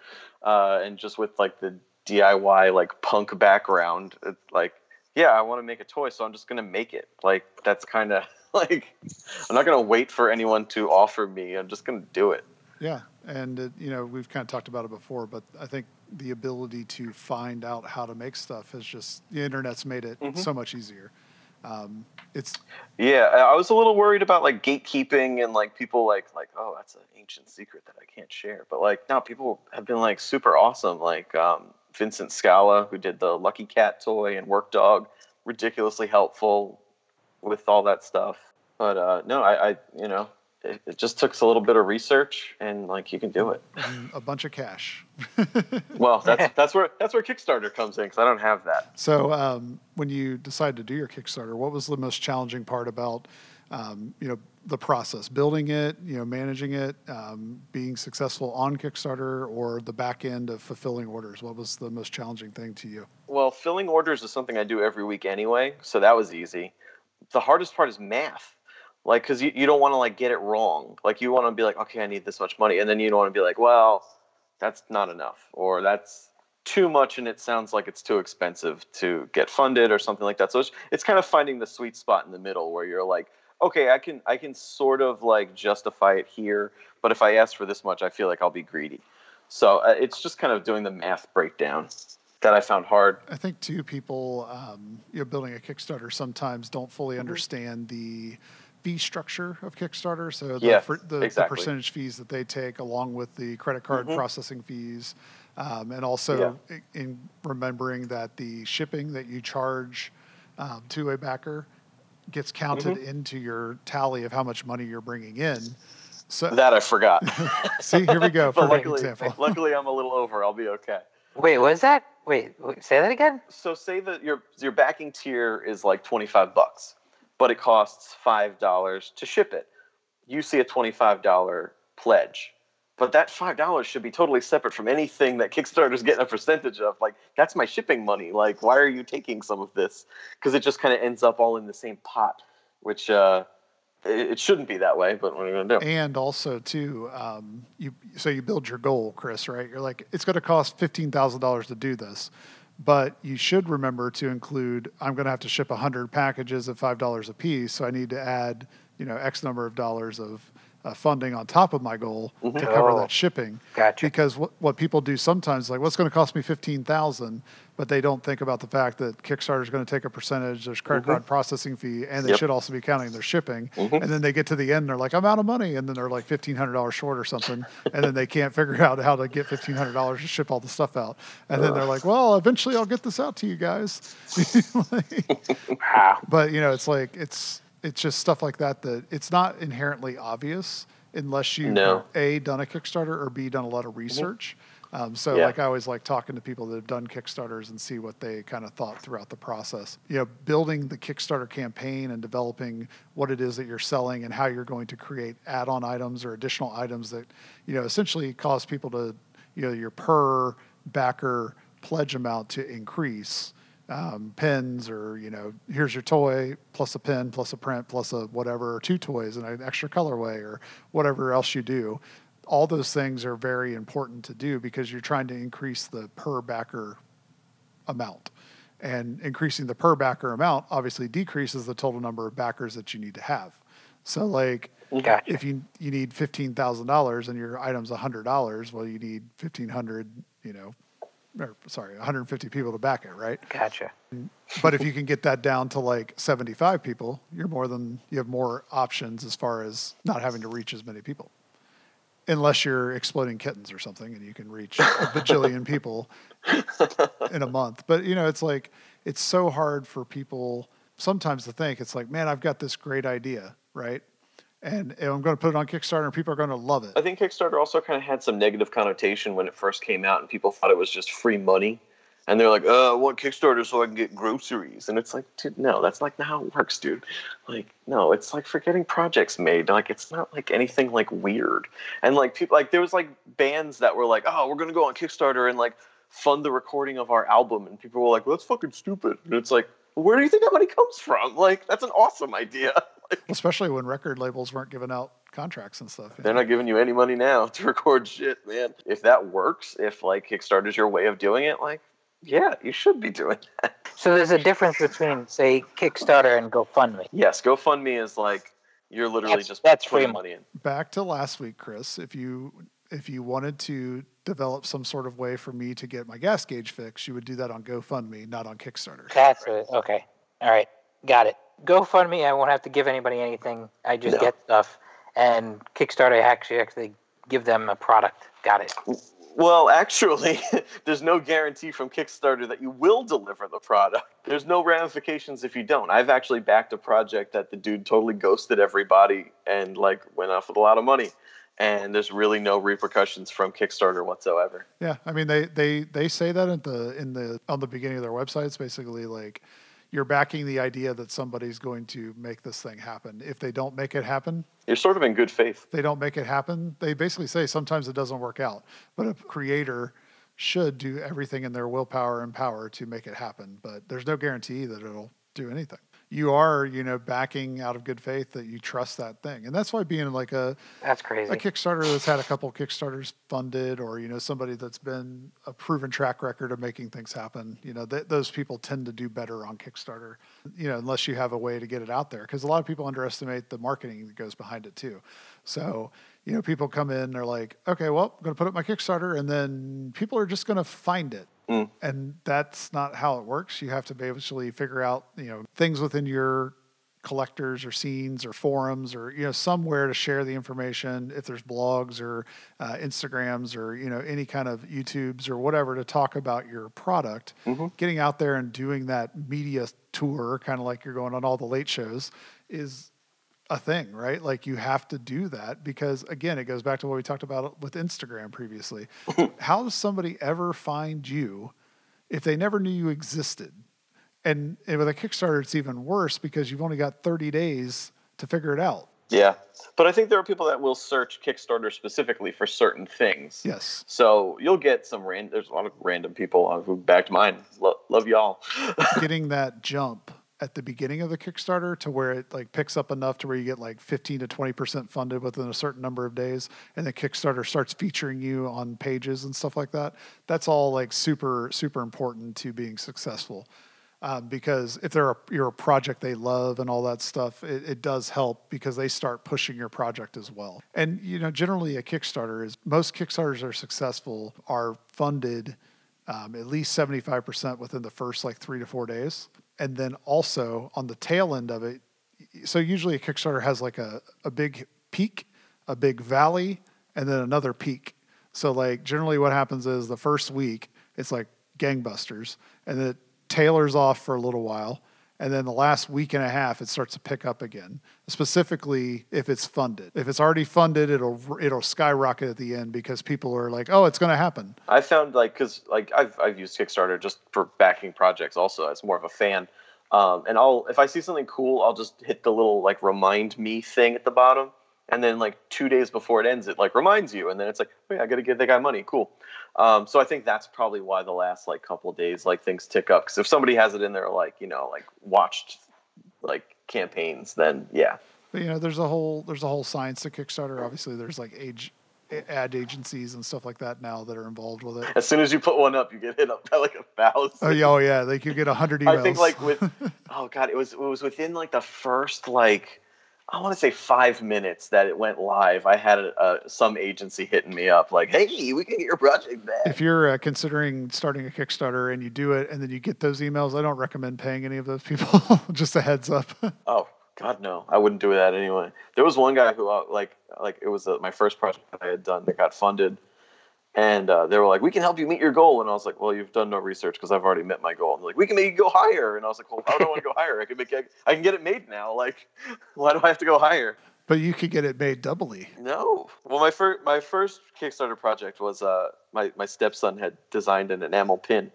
uh, and just with like the DIY like punk background, it's like, yeah, I want to make a toy, so I'm just gonna make it. Like that's kind of like I'm not gonna wait for anyone to offer me. I'm just gonna do it. Yeah, and it, you know we've kind of talked about it before, but I think the ability to find out how to make stuff has just the internet's made it Mhm. so much easier. Um, it's Yeah, I was a little worried about like gatekeeping and like people like like oh that's an ancient secret that I can't share. But like now people have been like super awesome. Like um, Vincent Scala who did the Lucky Cat toy and Work Dog, ridiculously helpful with all that stuff. But uh, no, I, I you know it, it just took a little bit of research and like you can do it. a bunch of cash. Well, that's that's where that's where Kickstarter comes in because I don't have that. So um, when you decided to do your Kickstarter, what was the most challenging part about um, you know the process, building it, you know, managing it, um, being successful on Kickstarter, or the back end of fulfilling orders? What was the most challenging thing to you? Well, filling orders is something I do every week anyway, so that was easy. The hardest part is math. Like, because you, you don't want to like get it wrong. Like, you want to be like, okay, I need this much money, and then you don't want to be like, well, that's not enough, or that's too much and it sounds like it's too expensive to get funded or something like that. So it's, it's kind of finding the sweet spot in the middle where you're like, okay, I can I can sort of like justify it here, but if I ask for this much, I feel like I'll be greedy. So uh, it's just kind of doing the math breakdown that I found hard. I think too, people, um, you know, building a Kickstarter sometimes don't fully Mm-hmm. understand the fee structure of Kickstarter. So the, Yeah, fr- the, the percentage fees that they take, along with the credit card Mhm. processing fees, um, and also i- in remembering that the shipping that you charge um, to a backer gets counted Mm-hmm. into your tally of how much money you're bringing in. So That I forgot. see, here we go. but Perfect luckily, example. luckily, I'm a little over. I'll be okay. Wait, what is that? Wait, wait, say that again. So say that your your backing tier is like 25 bucks, but it costs five dollars to ship it. You see a 25 dollar pledge, but that five dollars should be totally separate from anything that Kickstarter's getting a percentage of. Like that's my shipping money. Like why are you taking some of this? Because it just kind of ends up all in the same pot, which uh, it, shouldn't be that way. But what are you gonna do? And also too, um, you so you build your goal, Chris, right? You're like, it's going to cost fifteen thousand dollars to do this, but you should remember to include. I'm going to have to ship hundred packages at five dollars a piece, so I need to add, you know, X number of dollars of uh, funding on top of my goal to cover Oh. that shipping. Gotcha. Because what, what people do sometimes, like, what's going to cost me fifteen thousand, but they don't think about the fact that Kickstarter is going to take a percentage. There's credit card processing fee, and they Yep. should also be counting their shipping. Mhm. And then they get to the end, and they're like, I'm out of money, and then they're like fifteen hundred dollars short or something, and then they can't figure out how to get fifteen hundred dollars to ship all the stuff out. And then they're like, Well, eventually I'll get this out to you guys. Like, Wow. but you know, it's like it's it's just stuff like that that it's not inherently obvious unless you No. a done a Kickstarter or b done a lot of research. Um, so Yeah. like I always like talking to people that have done Kickstarters and see what they kind of thought throughout the process. You know, building the Kickstarter campaign and developing what it is that you're selling and how you're going to create add-on items or additional items that you know essentially cause people to you know your per backer pledge amount to increase um, pens or you know here's your toy plus a pen plus a print plus a whatever or two toys and an extra colorway or whatever else you do. All those things are very important to do because you're trying to increase the per backer amount. And increasing the per backer amount obviously decreases the total number of backers that you need to have. So like Gotcha. if you you need fifteen thousand dollars and your item's hundred dollars, well, you need fifteen hundred, you know, or sorry, one hundred and fifty people to back it, right? Gotcha. But if you can get that down to like seventy-five people, you're more than you have more options as far as not having to reach as many people, unless you're exploding kittens or something, and you can reach a bajillion people in a month. But you know, it's like it's so hard for people sometimes to think it's like, man, I've got this great idea, right? And, I'm going to put it on Kickstarter, and people are going to love it. I think Kickstarter also kind of had some negative connotation when it first came out, and people thought it was just free money. And they're like, "Uh, I want Kickstarter so I can get groceries." And it's like, dude, no, that's like not how it works, dude. Like, no, it's like for getting projects made. Like, it's not like anything like weird. And like people, like there was like bands that were like, "Oh, we're gonna go on Kickstarter and like fund the recording of our album," and people were like, well, "That's fucking stupid." And it's like, where do you think that money comes from? Like, that's an awesome idea. Like, Especially when record labels weren't giving out contracts and stuff. They're know? not giving you any money now to record shit, man. If that works, if like Kickstarter's your way of doing it, like, yeah, you should be doing that. So there's a difference between, say, Kickstarter and GoFundMe. Yes, GoFundMe is like you're literally That's- just that's putting free money in. Back to last week, Chris. If you if you wanted to develop some sort of way for me to get my gas gauge fixed, you would do that on GoFundMe, not on Kickstarter. That's it. Okay. All right. Got it. GoFundMe, I won't have to give anybody anything. I just No. get stuff. And Kickstarter, I actually actually give them a product. Got it. Well, actually, there's no guarantee from Kickstarter that you will deliver the product. There's no ramifications if you don't. I've actually backed a project that the dude totally ghosted everybody and like went off with a lot of money. And there's really no repercussions from Kickstarter whatsoever. Yeah, I mean they they they say that at the in the on the beginning of their website. It's basically like you're backing the idea that somebody's going to make this thing happen. If they don't make it happen, You're sort of in good faith. they don't make it happen. They basically say sometimes it doesn't work out, but a creator should do everything in their willpower and power to make it happen. But there's no guarantee that it'll do anything. You are, you know, backing out of good faith that you trust that thing. And that's why being like a That's crazy. a Kickstarter that's had a couple Kickstarters funded, or you know somebody that's been a proven track record of making things happen. You know th- those people tend to do better on Kickstarter. You know unless you have a way to get it out there, because a lot of people underestimate the marketing that goes behind it too. So you know people come in, they're like, okay, well, I'm going to put up my Kickstarter, and then people are just going to find it. Mm. And that's not how it works. You have to basically figure out, you know, things within your collectors or scenes or forums or you know somewhere to share the information if there's blogs or uh, instagrams or you know any kind of youtubes or whatever to talk about your product Mhm. getting out there and doing that media tour kind of like you're going on all the late shows is a thing right like you have to do that because again it goes back to what we talked about with instagram previously how does somebody ever find you if they never knew you existed and, and with a Kickstarter, it's even worse because you've only got 30 days to figure it out. Yeah, but I think there are people that will search Kickstarter specifically for certain things. Yes. So you'll get some random. There's a lot of random people uh, who backed mine. Lo- love y'all. Getting that jump at the beginning of the Kickstarter to where it like picks up enough to where you get like 15 to 20% funded within a certain number of days and the Kickstarter starts featuring you on pages and stuff like that. That's all like super, super important to being successful. Um, because if they're a, you're a project they love and all that stuff, it, it does help because they start pushing your project as well. And you know, generally a Kickstarter is most Kickstarters are successful are funded um, at least seventy five percent within the first like three to four days, and then also on the tail end of it. So usually a Kickstarter has like a, a big peak, a big valley, and then another peak. So like generally what happens is the first week it's like gangbusters, and then it tailors off for a little while. And then the last week and a half, it starts to pick up again. Specifically, if it's funded. If it's already funded, it'll it'll skyrocket at the end because people are like, "Oh, it's going to happen." I found like because like I've I've used Kickstarter just for backing projects also as more of a fan. Um, and I'll if I see something cool, I'll just hit the little like remind me thing at the bottom, and then like two days before it ends, it like reminds you, and then it's like, oh I got to give that guy money. Cool. Um, so I think that's probably why the last like couple of days like things tick up because if somebody has it in there like you know like watched like campaigns, then yeah, But you know, there's a whole there's a whole science to Kickstarter. Obviously, there's like age ad agencies and stuff like that now that are involved with it. as soon as you put one up, you get hit up by like a thousand. Oh yeah, oh yeah, like you get a hundred emails. I think like with oh god, it was it was within like the first like I want to say five minutes that it went live. I had a, a, some agency hitting me up like, "Hey, we can get your project back." if you're uh, considering starting a Kickstarter and you do it and then you get those emails, I don't recommend paying any of those people. Just a heads up. oh god, no, I wouldn't do that anyway. There was one guy who uh, like like it was uh, my first project that I had done that got funded. And uh, they were like, "We can help you meet your goal," and I was like, "Well, you've done no research because I've already met my goal." And they're like, "We can make you go higher," and I was like, "Well, how do I want to go higher? I can make it, I can get it made now. Like, why do I have to go higher?" but you could get it made doubly. No. Well, my first my first Kickstarter project was uh my my stepson had designed an enamel pin,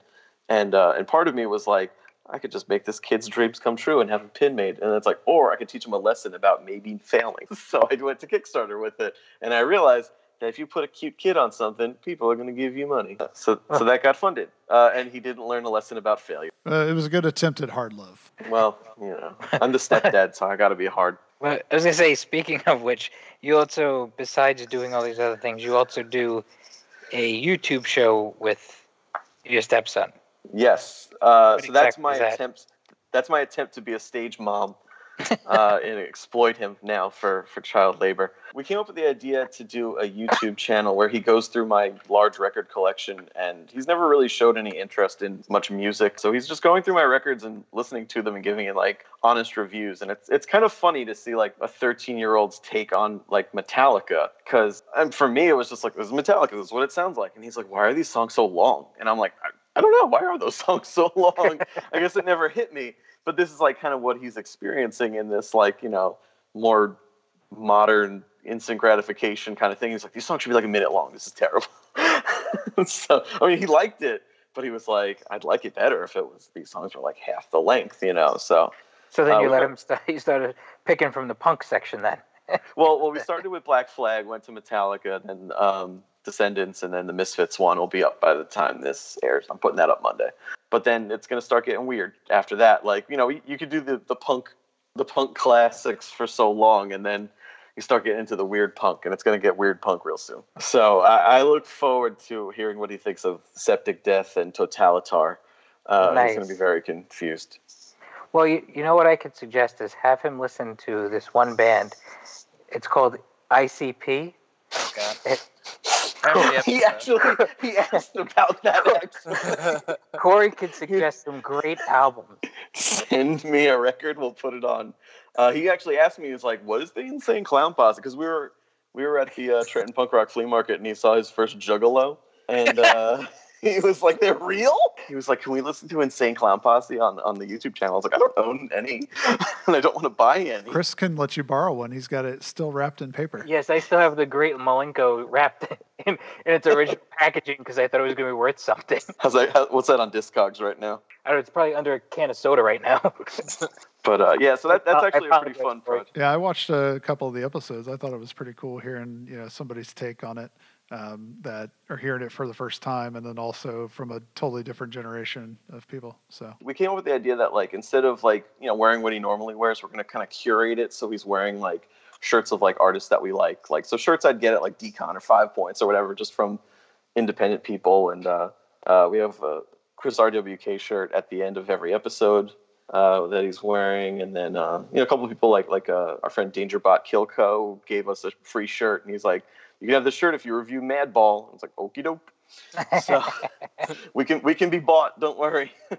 and uh, and part of me was like I could just make this kid's dreams come true and have a pin made, and it's like or I could teach him a lesson about maybe failing. So I went to Kickstarter with it, and I realized that if you put a cute kid on something, people are going to give you money. So so that got funded, uh, and he didn't learn a lesson about failure. Uh, it was a good attempt at hard love. Well, you know, I'm the stepdad, so I got to be hard. But I was gonna say, speaking of which, you also, besides doing all these other things, you also do a YouTube show with your stepson. Yes. Uh, What so that's my that? attempt. That's my attempt to be a stage mom uh, and exploit him now for for child labor. We came up with the idea to do a YouTube channel where he goes through my large record collection, and he's never really showed any interest in much music. So he's just going through my records and listening to them and giving it like honest reviews. And it's it's kind of funny to see like a 13 year old's take on like Metallica, because for me it was just like this is Metallica. This is what it sounds like. And he's like, why are these songs so long? And I'm like. I don't know why are those songs so long. I guess it never hit me, but this is like kind of what he's experiencing in this like you know more modern instant gratification kind of thing. He's like these songs should be like a minute long. This is terrible. so I mean he liked it, but he was like I'd like it better if it was these songs were like half the length, you know. So So then Uh, you we let him start. You started picking from the punk section then. well, well, we started with Black Flag, went to Metallica, then um, Descendents, and then the Misfits one will be up by the time this airs. I'm putting that up Monday. But then it's gonna start getting weird after that. Like you know, you, you could do the the punk the punk classics for so long, and then you start getting into the weird punk, and it's gonna get weird punk real soon. So I, I look forward to hearing what he thinks of Septic Death and Totalitar. Uh, He's gonna be very confused. Well, you, you know what I could suggest is have him listen to this one band. It's called ICP. Oh, God. It, Every he actually he asked about that. Actually. Corey could suggest some great albums. Send me a record, we'll put it on. Uh, he actually asked me, he's like, "What is the insane clown posse?" Because we were we were at the uh, Trenton Punk Rock Flea Market, and he saw his first Juggalo, and uh, he was like, "They're real." He was like, "Can we listen to Insane Clown Posse on on the YouTube channel?" I was like, "I don't own any, and I don't want to buy any." Chris can let you borrow one. He's got it still wrapped in paper. Yes, I still have the great Milenko wrapped in, in its original packaging because I thought it was going to be worth something. How's that, how, what's that on Discogs right now? I don't know, it's probably under a can of soda right now. But uh, yeah, so that, that's actually a pretty fun project. Yeah, I watched a couple of the episodes. I thought it was pretty cool hearing you know somebody's take on it um, that are hearing it for the first time, and then also from a totally different generation of people. So we came up with the idea that like instead of like you know wearing what he normally wears we're going to kind of curate it so he's wearing like shirts of like artists that we like like so shirts i'd get at like DCon or five points or whatever just from independent people and uh, uh, we have a chris rwk shirt at the end of every episode uh, that he's wearing and then uh, you know a couple of people like like uh, our friend dangerbot kilco gave us a free shirt and he's like you can have the shirt if you review madball It's like okie doke so we can we can be bought don't worry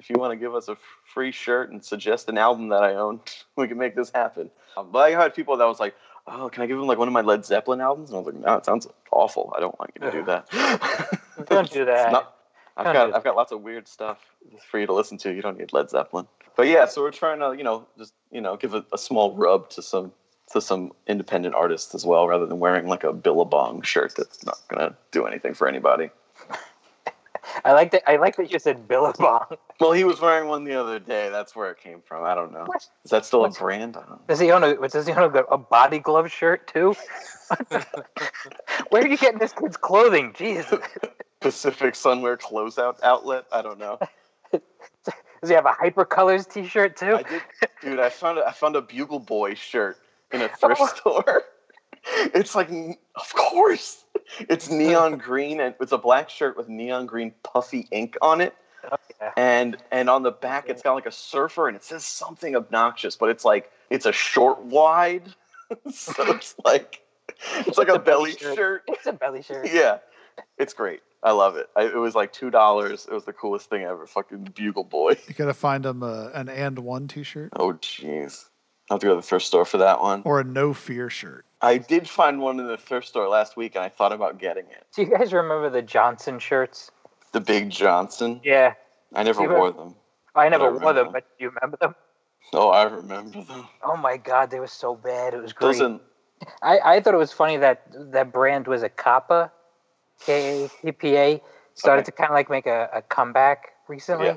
if you want to give us a free shirt and suggest an album that I own, we can make this happen. Um, but I had people that was like, "Oh, can I give them like one of my Led Zeppelin albums?" And I was like, "No, it sounds awful. I don't want you to do that. Don't do that. Not- I've Don't got I've got lots of weird stuff for you to listen to. You don't need Led Zeppelin. But yeah, so we're trying to you know just you know give a, a small rub to some to some independent artists as well, rather than wearing like a Billabong shirt that's not gonna do anything for anybody. I like that. I like that you said Billabong. Well, he was wearing one the other day. That's where it came from. I don't know. What? Is that still What's- a brand? Does he own a? Does he own a, a body glove shirt too? Where are you getting this kid's clothing? Jeez. Pacific Sunwear closeout outlet. I don't know. Does he have a Hyper Colors T-shirt too? I did, dude. I found a, I found a Bugle Boy shirt in a thrift Oh. store. It's like, of course, it's neon green and it's a black shirt with neon green puffy ink on it, Oh, yeah. and and on the back it's got like a surfer and it says something obnoxious, but it's like it's a short wide, so it's like it's like a belly shirt. It's a belly shirt. Yeah, it's great. I love it. I, it was like two dollars. It was the coolest thing ever. Fucking Bugle Boy. you got to find him a, uh, an AND1 T-shirt Oh jeez, I have to go to the thrift store for that one. or a no fear shirt. I did find one in the thrift store last week, and I thought about getting it. Do you guys remember the Johnson shirts? The Big Johnson. Yeah. I never You wore them. I never I wore them, remember. but do you remember them? Oh, I remember them. Oh my God, they were so bad. It was great. Those in, I, I thought it was funny that that brand was a Kappa, K A P P A, started Okay. to kind of like make a, a comeback recently. Yeah.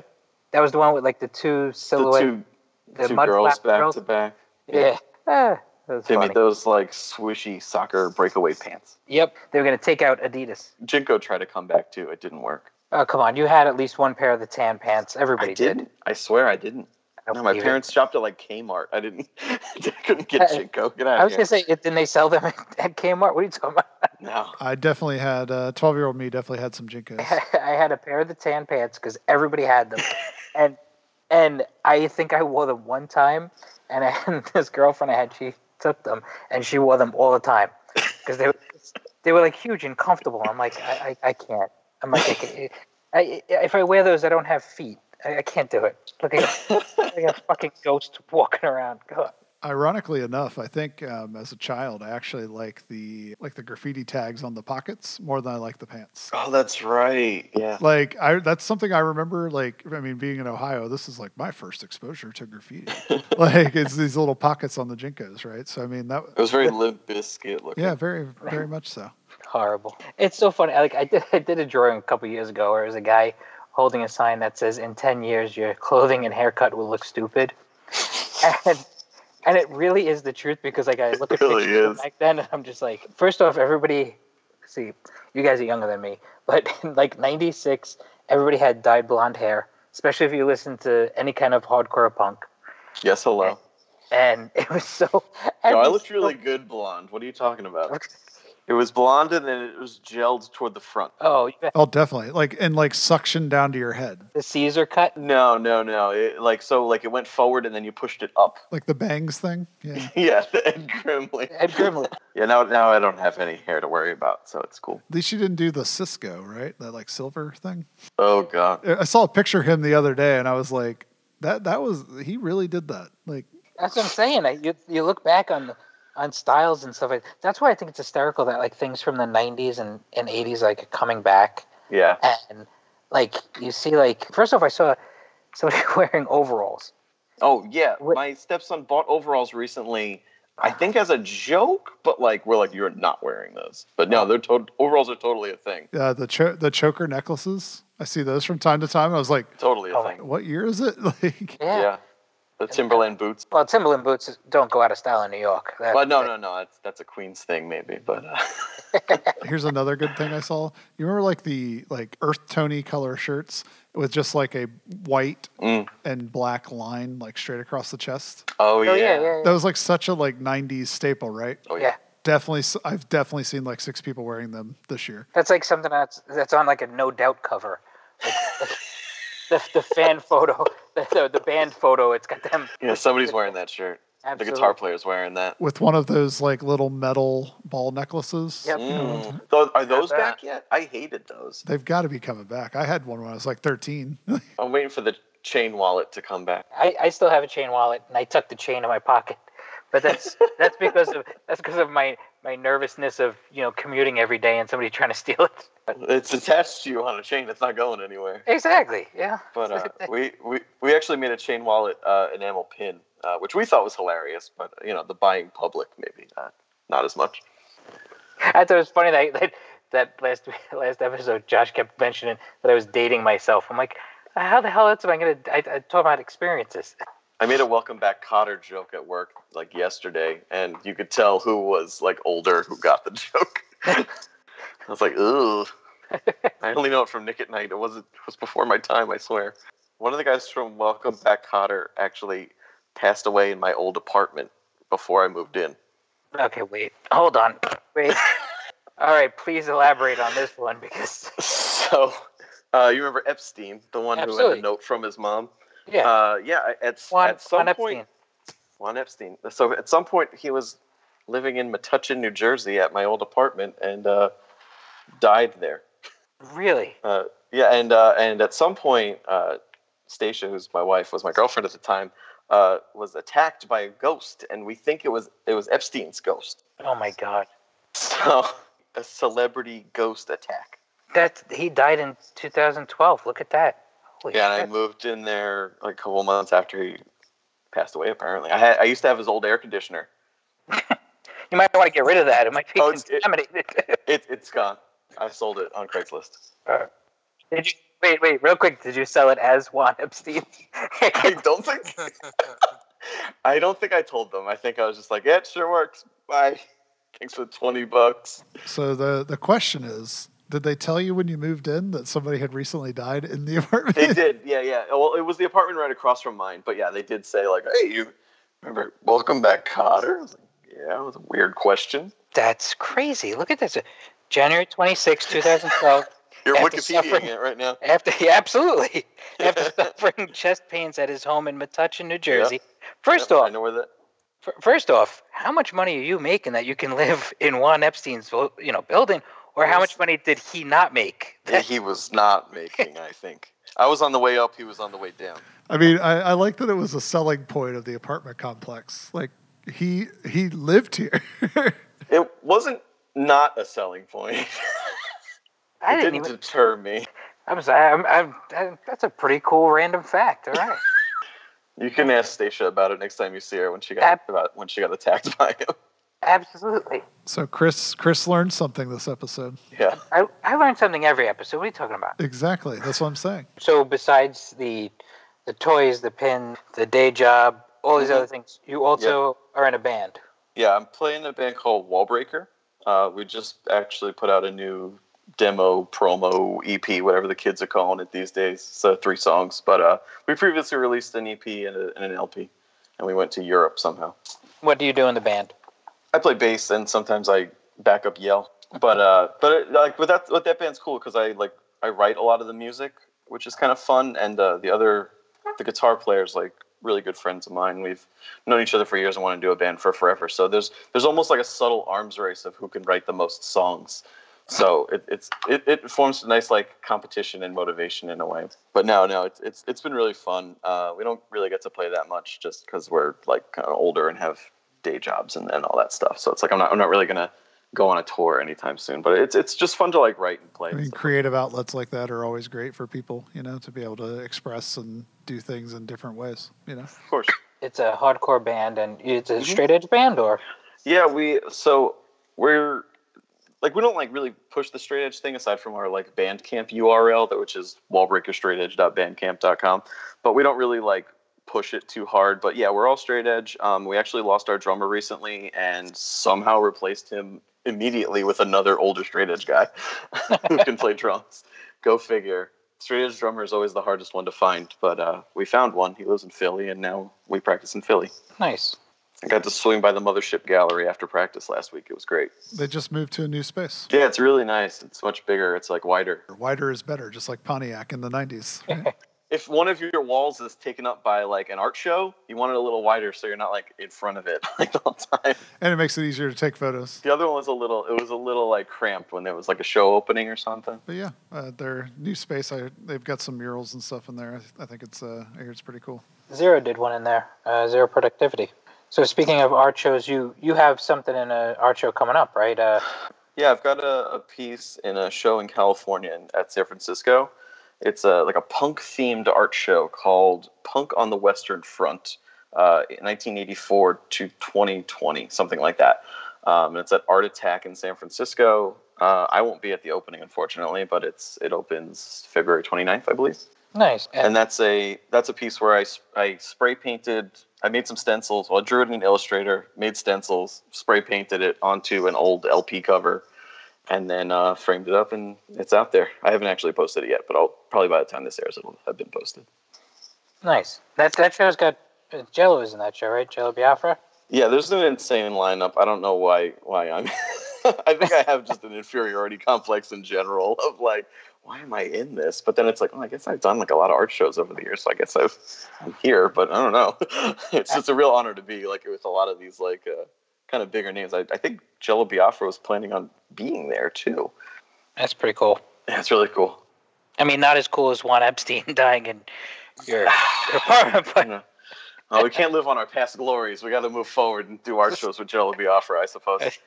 That was the one with like the two the silhouette, two, the two mud girls flap back girls. to back. Yeah, ah, that was Timmy, funny. those like swishy soccer breakaway pants. Yep, they were gonna take out Adidas. JNCO tried to come back too. It didn't work. Oh come on, you had at least one pair of the tan pants. Everybody I did. I swear I didn't. I No, my believe it. parents shopped at like Kmart. I didn't. I couldn't get Uh, JNCO. Get out I was gonna say, didn't they sell them at, at Kmart? What are you talking about? no. I definitely had uh, twelve year old me definitely had some JNCOs. I had a pair of the tan pants because everybody had them, and and I think I wore them one time, and, I, and this girlfriend I had, she took them and she wore them all the time because they were they were like huge and comfortable. I'm like, I, I, I can't. I'm like, I I, if I wear those, I don't have feet. I, I can't do it. Look at like a fucking ghost walking around. God. Ironically enough, I think um, as a child, I actually like the like the graffiti tags on the pockets more than I like the pants. Oh, that's right. Yeah. Like I, that's something I remember. Like I mean, being in Ohio, this is like my first exposure to graffiti. like it's these little pockets on the JNCOs, right? So I mean that. It was very Limp Bizkit looking. Yeah, very very much so. horrible. It's so funny. Like I did, I did a drawing a couple years ago where it was a guy holding a sign that says, "In ten years, your clothing and haircut will look stupid," and and it really is the truth because like I look at really pictures from back then and I'm just like, first off, everybody see, you guys are younger than me, but in like '96, everybody had dyed blonde hair, especially if you listen to any kind of hardcore punk, Yes, hello. and it was so. No, I looked really good blonde. What are you talking about? It was blonde and then it was gelled toward the front. Oh, you got Oh, definitely. Like and like suction down to your head, the Caesar cut. No, no, no. It, like so, like it went forward and then you pushed it up. like the bangs thing. Yeah. Yeah, Ed Grimley. Ed Grimley. Yeah, now now I don't have any hair to worry about, so it's cool. At least you didn't do the Sisqó, right? That like silver thing. Oh god. I saw a picture of him the other day, and I was like, that that was he really did that. Like, That's what I'm saying. I, you you look back on the, on styles and stuff like. That's why I think it's hysterical that like things from the '90s and, and '80s like coming back, Yeah. and like you see like first off, I saw somebody wearing overalls. Oh yeah. What- My stepson bought overalls recently. I think as a joke, but like we're like you're not wearing those. But no, they're to- overalls are totally a thing. uh, the cho- the choker necklaces. I see those from time to time. I was like, Totally a Oh thing. what year is it? Like, Yeah. Yeah. The Timberland boots. Well, Timberland boots don't go out of style in New York. That- But no, that- no, no. That's that's a Queens thing, maybe. But uh, here's another good thing I saw. You remember like the like earth tony color shirts with just like a white Mm. and black line like straight across the chest. oh, Oh yeah. yeah, yeah, That was like such a like '90s staple, right? Oh yeah. yeah. Definitely, I've definitely seen like six people wearing them this year. That's like something that's that's on like a no doubt cover. Like, like the, the fan photo, the, the, the band photo. It's got them. Yeah, somebody's wearing that shirt. The guitar player's wearing that. with one of those like little metal ball necklaces. Yep. Mm. Those, are those that. back yet? I hated those. They've got to be coming back. I had one when I was like 13. I'm waiting for the chain wallet to come back. I, I still have a chain wallet, and I tuck the chain in my pocket. But that's that's because of that's because of my my nervousness of you know commuting every day and somebody trying to steal it. It's attached to you on a chain. It's not going anywhere. Exactly. Yeah. But uh, we, we we actually made a chain wallet uh, enamel pin, uh, which we thought was hilarious. But you know, the buying public maybe not not as much. I thought it was funny that that, that last last episode Josh kept mentioning that I was dating myself. I'm like, how the hell else am I gonna? I, I talk about experiences. I made a welcome back Kotter joke at work like yesterday, and you could tell who was like older who got the joke. I was like, ooh. I only know it from Nick at Nite. It wasn't. It was before my time. I swear. One of the guys from Welcome Back Kotter actually passed away in my old apartment before I moved in. Okay, wait, hold on, wait. All right, please elaborate on this one because So, uh, you remember Epstein, the one who had Absolutely. the note from his mom? Yeah, Uh, yeah. At, Juan, at some Juan point, Epstein. Juan Epstein. So at some point, he was living in Metuchen, New Jersey, at my old apartment, and uh, died there. Really? Uh, yeah, and uh, and at some point, uh, Stacia, who's my wife, was my girlfriend at the time, uh, was attacked by a ghost, and we think it was it was Epstein's ghost. Oh my God. So a celebrity ghost attack. That he died in 2012. Look at that. Holy Yeah, and I moved in there like a couple months after he passed away. Apparently, I had I used to have his old air conditioner. You might want to get rid of that. It might be Oh, it's- it- contaminated. It it's gone. I sold it on Craigslist. did you wait? Wait, real quick. Did you sell it as Juan Epstein? I don't think I don't think I told them. I think I was just like, yeah, it sure works. Bye. Thanks for twenty bucks. So the the question is, did they tell you when you moved in that somebody had recently died in the apartment? They did, yeah, yeah. Well, it was the apartment right across from mine, but yeah, they did say like, "Hey, you remember welcome back, Kotter?" I was like, "Yeah, it was a weird question." That's crazy. Look at this. January 26, 2012. You're After Wikipediaing it right now. After yeah, absolutely. After suffering chest pains at his home in Metuchen, New Jersey. First Yep, I off, know where that. first off, how much money are you making that you can live in Juan Epstein's you know building, or how much money did he not make? that he was not making. I think I was on the way up. He was on the way down. I mean, I, I like that it was a selling point of the apartment complex. Like he he lived here. It wasn't not a selling point. I it didn't didn't even. deter me. I'm sorry. I'm, I'm, I- that's a pretty cool random fact. All right. You can ask Stacia about it next time you see her when she got Ab- about when she got attacked by him. Absolutely. so Chris Chris learned something this episode. Yeah. I, I learned something every episode. What are you talking about? Exactly. That's what I'm saying. So besides the the toys, the pin, the day job, all these Mhm. other things, you also are in a band. Yeah, I'm playing in a band called Wallbreaker. Uh, we just actually put out a new demo, promo, EP, whatever the kids are calling it these days. So three songs. But uh, we previously released an EP and, a, and an LP, and we went to Europe somehow. What do you do in the band? I play bass and sometimes I back up yell. But uh, but it, like but that but that band's cool because I like I write a lot of the music, which is kind of fun, and uh, the other the guitar players like really good friends of mine. We've known each other for years and want to do a band for forever. So there's there's almost like a subtle arms race of who can write the most songs. So it, it's it, it forms a nice like competition and motivation in a way. But no, no, it's it's it's been really fun. Uh, we don't really get to play that much just because we're like kind of older and have day jobs and, and all that stuff. So it's like I'm not I'm not really gonna go on a tour anytime soon. But it's it's just fun to like write and play. I mean, creative outlets like that are always great for people, you know, to be able to express and do things in different ways, you know. Of course. It's a hardcore band, and it's a Mhm. straight edge band, or Yeah, we so we're like we don't like really push the straight edge thing aside from our like Bandcamp URL that which is wallbreakerstraightedge.bandcamp.com, but we don't really like push it too hard. But yeah, we're all straight edge. Um, we actually lost our drummer recently and somehow replaced him immediately with another older straight edge guy who can play drums. Go figure. Straight edge drummer is always the hardest one to find, but uh, we found one. He lives in Philly, and now we practice in Philly. nice. I got to swing by the Mothership Gallery after practice last week. It was great. They just moved to a new space. Yeah, it's really nice. It's much bigger. It's like wider. Wider is better, just like Pontiac in the 90s. right? If one of your walls is taken up by like an art show, you want it a little wider so you're not like in front of it like the whole time. and it makes it easier to take photos. The other one was a little. It was a little like cramped when there was like a show opening or something. But yeah, uh, their new space, I, they've got some murals and stuff in there. I, I think it's, uh, I hear it's pretty cool. Zero did one in there. Uh, Zero productivity. So speaking of art shows, you you have something in an art show coming up, right? Uh, Yeah, I've got a, a piece in a show in California at San Francisco. It's a like a punk themed art show called Punk on the Western Front, uh, in 1984 to 2020, something like that. Um, and it's at Art Attack in San Francisco. Uh, I won't be at the opening, unfortunately, but it's it opens February 29th, I believe nice. and that's a that's a piece where I I spray painted I made some stencils well I drew it in Illustrator made stencils spray painted it onto an old LP cover and then uh, framed it up and it's out there I haven't actually posted it yet but I'll probably by the time this airs it'll have been posted nice. That that show's got uh, Jello is in that show, right? Jello Biafra. yeah there's an insane lineup I don't know why why I'm I think I have just an inferiority complex in general of like why am I in this? But then it's like, oh, I guess I've done like a lot of art shows over the years, so I guess I've, I'm here. But I don't know. it's just a real honor to be like with a lot of these like uh, kind of bigger names. I, I think Jello Biafra was planning on being there too. That's pretty cool. Yeah, it's really cool. I mean, not as cool as Juan Epstein dying in your, your apartment, but Yeah. Uh, we can't live on our past glories. We got to move forward and do art shows with Jello Biafra, I suppose.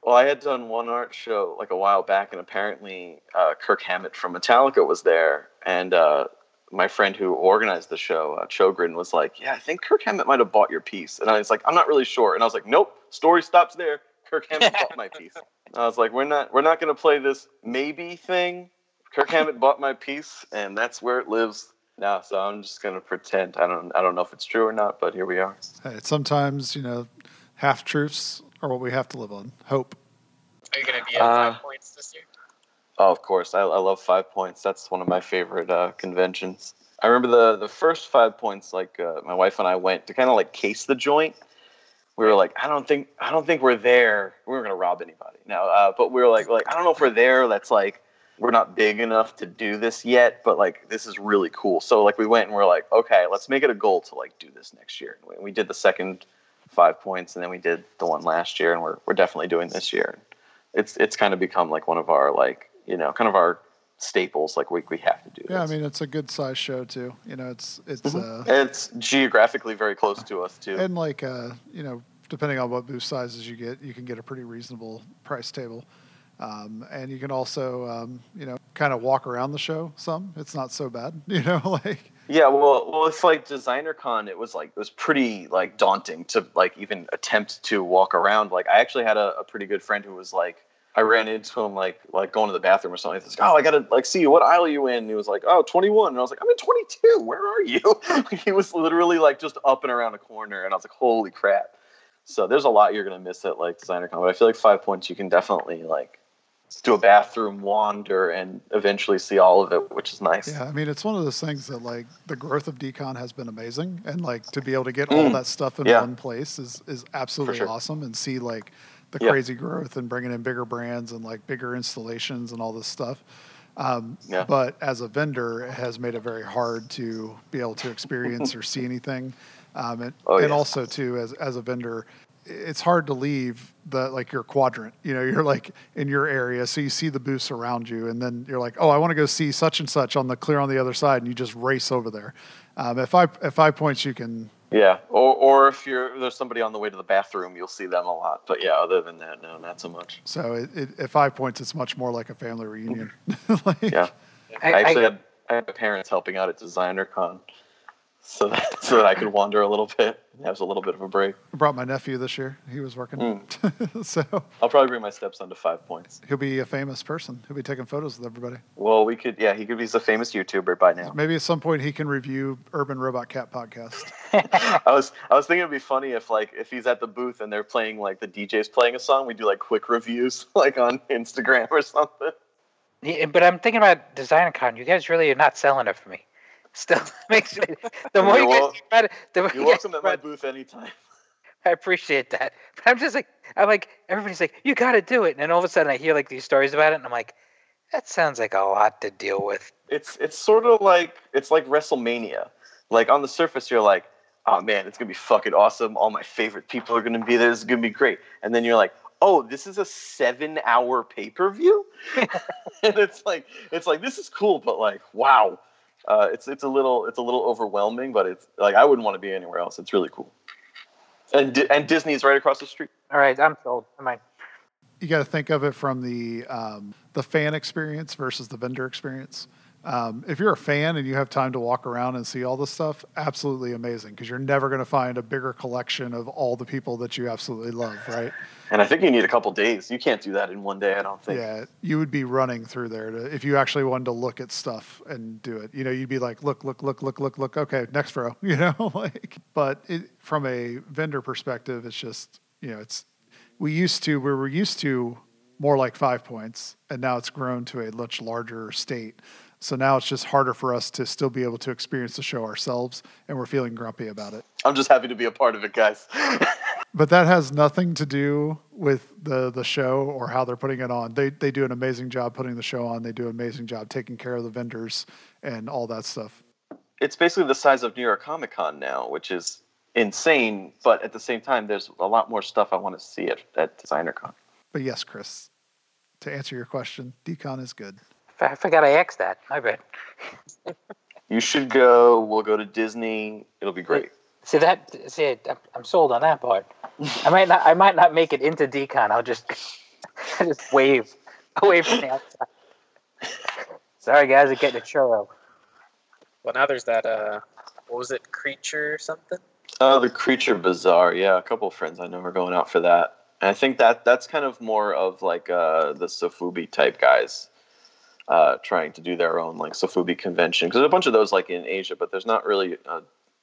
Well, I had done one art show like a while back, and apparently uh, Kirk Hammett from Metallica was there, and uh, my friend who organized the show, uh, Chogrin, was like, "Yeah, I think Kirk Hammett might have bought your piece," and I was like, "I'm not really sure," and I was like, "Nope, story stops there. Kirk Hammett bought my piece." I was like, "We're not, we're not going to play this maybe thing. Kirk Hammett bought my piece, and that's where it lives." now. So I'm just going to pretend. I don't, I don't know if it's true or not, but here we are. Hey, sometimes, you know, half truths are what we have to live on. Hope. Are you going to be at Uh, five points this year? Oh, of course. I, I love Five Points. That's one of my favorite uh, conventions. I remember the the first Five Points. Like uh, my wife and I went to kind of like case the joint. We were like, I don't think I don't think we're there. We weren't gonna rob anybody. No, uh, but we were like, like I don't know if we're there. That's like we're not big enough to do this yet. But like this is really cool. So like we went and we're like, okay, let's make it a goal to like do this next year. We, we did the second Five Points, and then we did the one last year, and we're we're definitely doing this year it's it's kind of become like one of our like you know kind of our staples like we, we have to do Yeah, I mean it's a good size show too. You know, it's it's Mhm. uh, it's geographically very close to us too and like uh, you know, depending on what booth sizes you get, you can get a pretty reasonable price table. Um, and you can also, um, you know, kind of walk around the show some. It's not so bad, you know, like yeah well well it's like DesignerCon it was like it was pretty like daunting to like even attempt to walk around like i actually had a, a pretty good friend who was like i ran into him like like going to the bathroom or something. He's like oh i gotta like see you. What aisle are you in? And he was like oh 21 and i was like i'm in 22 where are you? He was literally like just up and around a corner. And i was like holy crap. So there's a lot you're gonna miss at like DesignerCon, but I feel like five points you can definitely like do a bathroom wander and eventually see all of it, which is nice. Yeah, I mean, it's one of those things that like the growth of DCon has been amazing, and like to be able to get all Mm. that stuff in Yeah. one place is is absolutely sure. awesome, and see like the Yeah. crazy growth and bringing in bigger brands and like bigger installations and all this stuff. Um, Yeah. But as a vendor, it has made it very hard to be able to experience or see anything. Um, and, Oh, and yeah. also too, as as a vendor, it's hard to leave the like your quadrant. You know, you're like in your area, so you see the booths around you, and then you're like, oh, I want to go see such and such on the clear on the other side, and you just race over there. Um, at five at five points, you can. Yeah, or or if you're there's somebody on the way to the bathroom, you'll see them a lot. But yeah, other than that, no, not so much. So it, it, at five points, it's much more like a family reunion. Mm-hmm. like, Yeah, I, I actually I, had I had parents helping out at DesignerCon, so that, so that I could wander a little bit and was a little bit of a break. I brought my nephew this year. He was working, hmm. so I'll probably bring my stepson to five points. he'll be a famous person. He'll be taking photos with everybody. Well, we could yeah, he could be a famous YouTuber by now. Maybe at some point he can review Urban Robot Cat podcast. I was I was thinking it'd be funny if like if he's at the booth and they're playing like the DJ's playing a song, we do like quick reviews like on Instagram or something. yeah, but I'm thinking about DesignerCon. You guys really are not selling it for me. Still makes me. The more You're you guys wel- talk about it, the more You're you welcome at my booth anytime. I appreciate that. But I'm just like, I'm like, everybody's like, you got to do it, and then all of a sudden I hear like these stories about it, and I'm like, that sounds like a lot to deal with. It's it's sort of like it's like WrestleMania. Like on the surface, you're like, oh man, it's gonna be fucking awesome. All my favorite people are gonna be there. This is gonna be great. And then you're like, oh, this is a seven hour pay per view, and it's like it's like this is cool, but like wow, uh, it's it's a little it's a little overwhelming. But it's like I wouldn't want to be anywhere else. It's really cool. And Di- and Disney's right across the street. All right, I'm sold. Am I might. you got to think of it from the um, the fan experience versus the vendor experience. Um, if you're a fan and you have time to walk around and see all this stuff, absolutely amazing because you're never going to find a bigger collection of all the people that you absolutely love, right? And I think you need a couple days. You can't do that in one day. I don't think. Yeah, you would be running through there to, if you actually wanted to look at stuff and do it. You know, you'd be like, look, look, look, look, look, look. Okay, next row. You know, like. But it, from a vendor perspective, it's just you know, it's we used to we were used to more like five points, and now it's grown to a much larger state. So now it's just harder for us to still be able to experience the show ourselves, and we're feeling grumpy about it. I'm just happy to be a part of it, guys. But that has nothing to do with the the show or how they're putting it on. They they do an amazing job putting the show on. They do an amazing job taking care of the vendors and all that stuff. it's basically the size of New York Comic Con now, which is insane. But at the same time, there's a lot more stuff I want to see at, at DesignerCon. But yes, Chris, to answer your question, DCon is good. I forgot I asked that. My bad. You should go. We'll go to Disney. It'll be great. See that? See, I'm- I'm sold on that part. I might not. I might not make it into DCon. I'll just, I just wave away from the outside. Sorry, guys, I'm getting a churro. Well, now there's that. Uh, what was it? Creature or something? Oh, the Creature Bazaar. Yeah, a couple of friends I know are going out for that. And I think that that's kind of more of like uh, the Sofubi type guys uh, trying to do their own like Sofubi convention. Because there's a bunch of those like in Asia, but there's not really uh,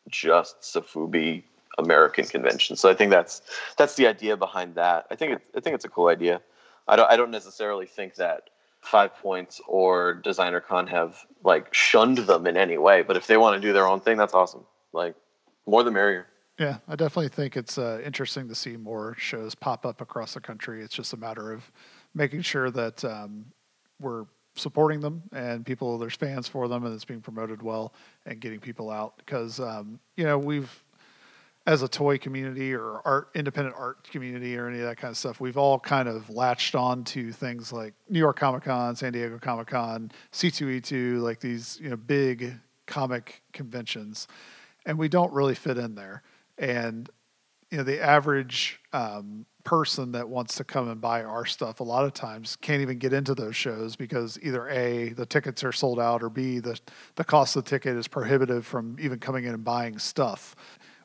just Sofubi American convention. So I think that's that's the idea behind that. I think it, I think it's a cool idea. I don't I don't necessarily think that Five Points or DesignerCon have like shunned them in any way. But if they want to do their own thing, that's awesome. Like more the merrier. Yeah, I definitely think it's uh, interesting to see more shows pop up across the country. It's just a matter of making sure that um, we're supporting them and people, there's fans for them, and it's being promoted well and getting people out. Because um, you know we've, as a toy community or art, independent art community or any of that kind of stuff, we've all kind of latched on to things like New York Comic Con, San Diego Comic Con, C2E2, like these you know big comic conventions, and we don't really fit in there and you know the average um, person that wants to come and buy our stuff a lot of times can't even get into those shows because either a the tickets are sold out or b the the cost of the ticket is prohibitive from even coming in and buying stuff.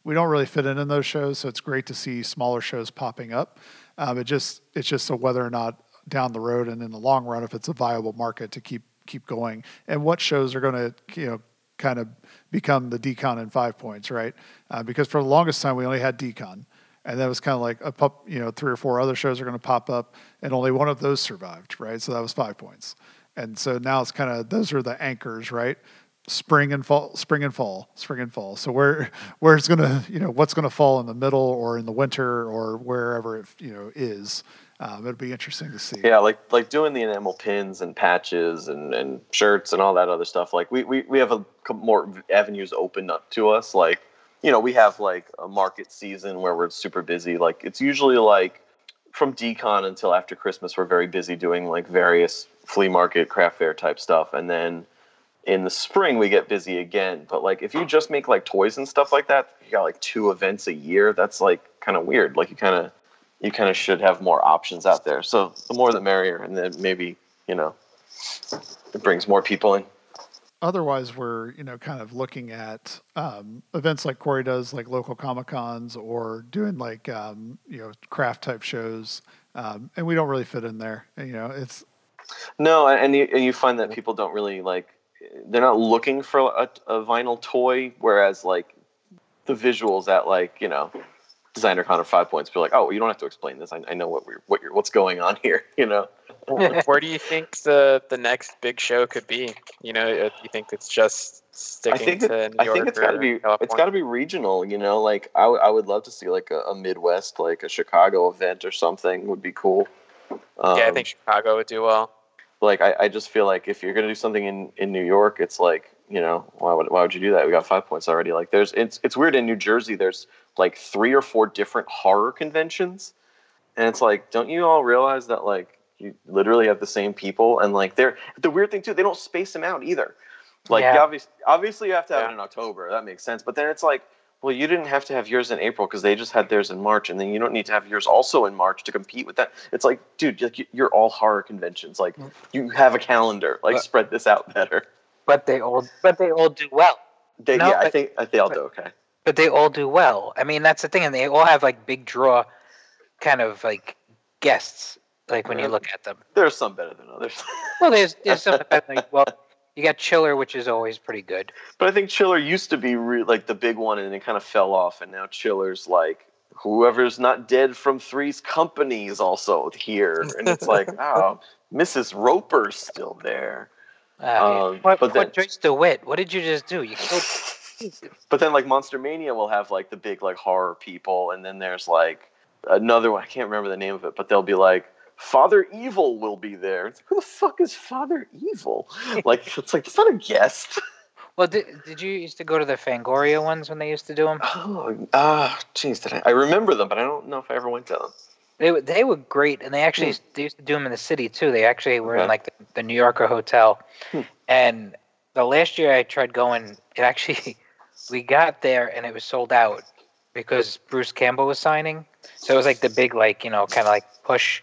We don't really fit in in those shows so it's great to see smaller shows popping up. Um, it just it's just a whether or not down the road and in the long run if it's a viable market to keep keep going. And what shows are going to you know kind of become the DCon in five points, right? Uh, because for the longest time we only had DCon, And that was kind of like a pup, you know, three or four other shows are going to pop up, and only one of those survived, right? So that was five points. And so now it's kind of those are the anchors, right? Spring and fall, spring and fall, spring and fall. So where where it's gonna, you know, what's gonna fall in the middle or in the winter or wherever it, you know, is. Um, it'll be interesting to see. Yeah, like like doing the enamel pins and patches and, and shirts and all that other stuff. Like we, we, we have a couple more avenues open up to us. Like you know, we have like a market season where we're super busy. Like it's usually like from DCon until after Christmas, we're very busy doing like various flea market, craft fair type stuff, and then in the spring we get busy again. But like if you just make like toys and stuff like that, you got like two events a year. That's like kind of weird. Like you kind of you kind of should have more options out there. So the more the merrier, and then maybe you know it brings more people in. Otherwise, we're you know kind of looking at um, events like Corey does, like local comic cons, or doing like um, you know craft type shows, um, and we don't really fit in there. And, you know, it's no, and you, and you find that people don't really like they're not looking for a, a vinyl toy, whereas like the visuals at like you know DesignerCon or five points be like oh you don't have to explain this. I, I know what we're what you're what's going on here you know? Where do you think the the next big show could be? You know do you think it's just sticking I think to it, New I think it's got to be California? it's got to be regional you know? Like I, w- I would love to see like a, a midwest like a chicago event or something would be cool. Yeah i Um, think chicago would do well. like I, I just feel like if you're gonna do something in in New York, it's like you know why would why would you do that? We got five points already. Like there's it's it's weird in New Jersey. There's like three or four different horror conventions, and it's like don't you all realize that like you literally have the same people and like they're the weird thing too they don't space them out either. Like Yeah. obviously obviously you have to have Yeah. it in October. That makes sense. But then it's like well, you didn't have to have yours in April because they just had theirs in March, and then you don't need to have yours also in March to compete with that. It's like, dude, like, you- you're all horror conventions. Like, mm. you have a calendar. Like, spread this out better. But they all but they all do well. They, No, yeah, I but- think I think I'll but- do okay. But they all do well. I mean, that's the thing, and they all have like big draw, kind of like guests. Like when you uh, look at them. There's some better than others, Well, there's there's some that, like well, you got Chiller, which is always pretty good. but I think Chiller used to be re- like the big one, and it kind of fell off, and now Chiller's like whoever's not dead from Three's company is also here, and it's like, oh, Mrs. Roper's still there. Uh, Um, what, but what then- Joyce DeWitt? What did you just do? You killed. But then like Monster Mania will have like the big like horror people, and then there's like another one. I can't remember the name of it, but they'll be like Father Evil will be there. It's like, Who the fuck is Father Evil? Like it's like it's not a guest. Well, did, did you used to go to the Fangoria ones when they used to do them? Oh, ah, jeez, did I? I remember them, but I don't know if I ever went to them. They were- they were great, and they actually they used to do them in the city too. They actually were in like the, the New Yorker hotel, Hmm. and the last year I tried going, it actually we got there and it was sold out because Bruce Campbell was signing. So it was like the big like you know kind of like push,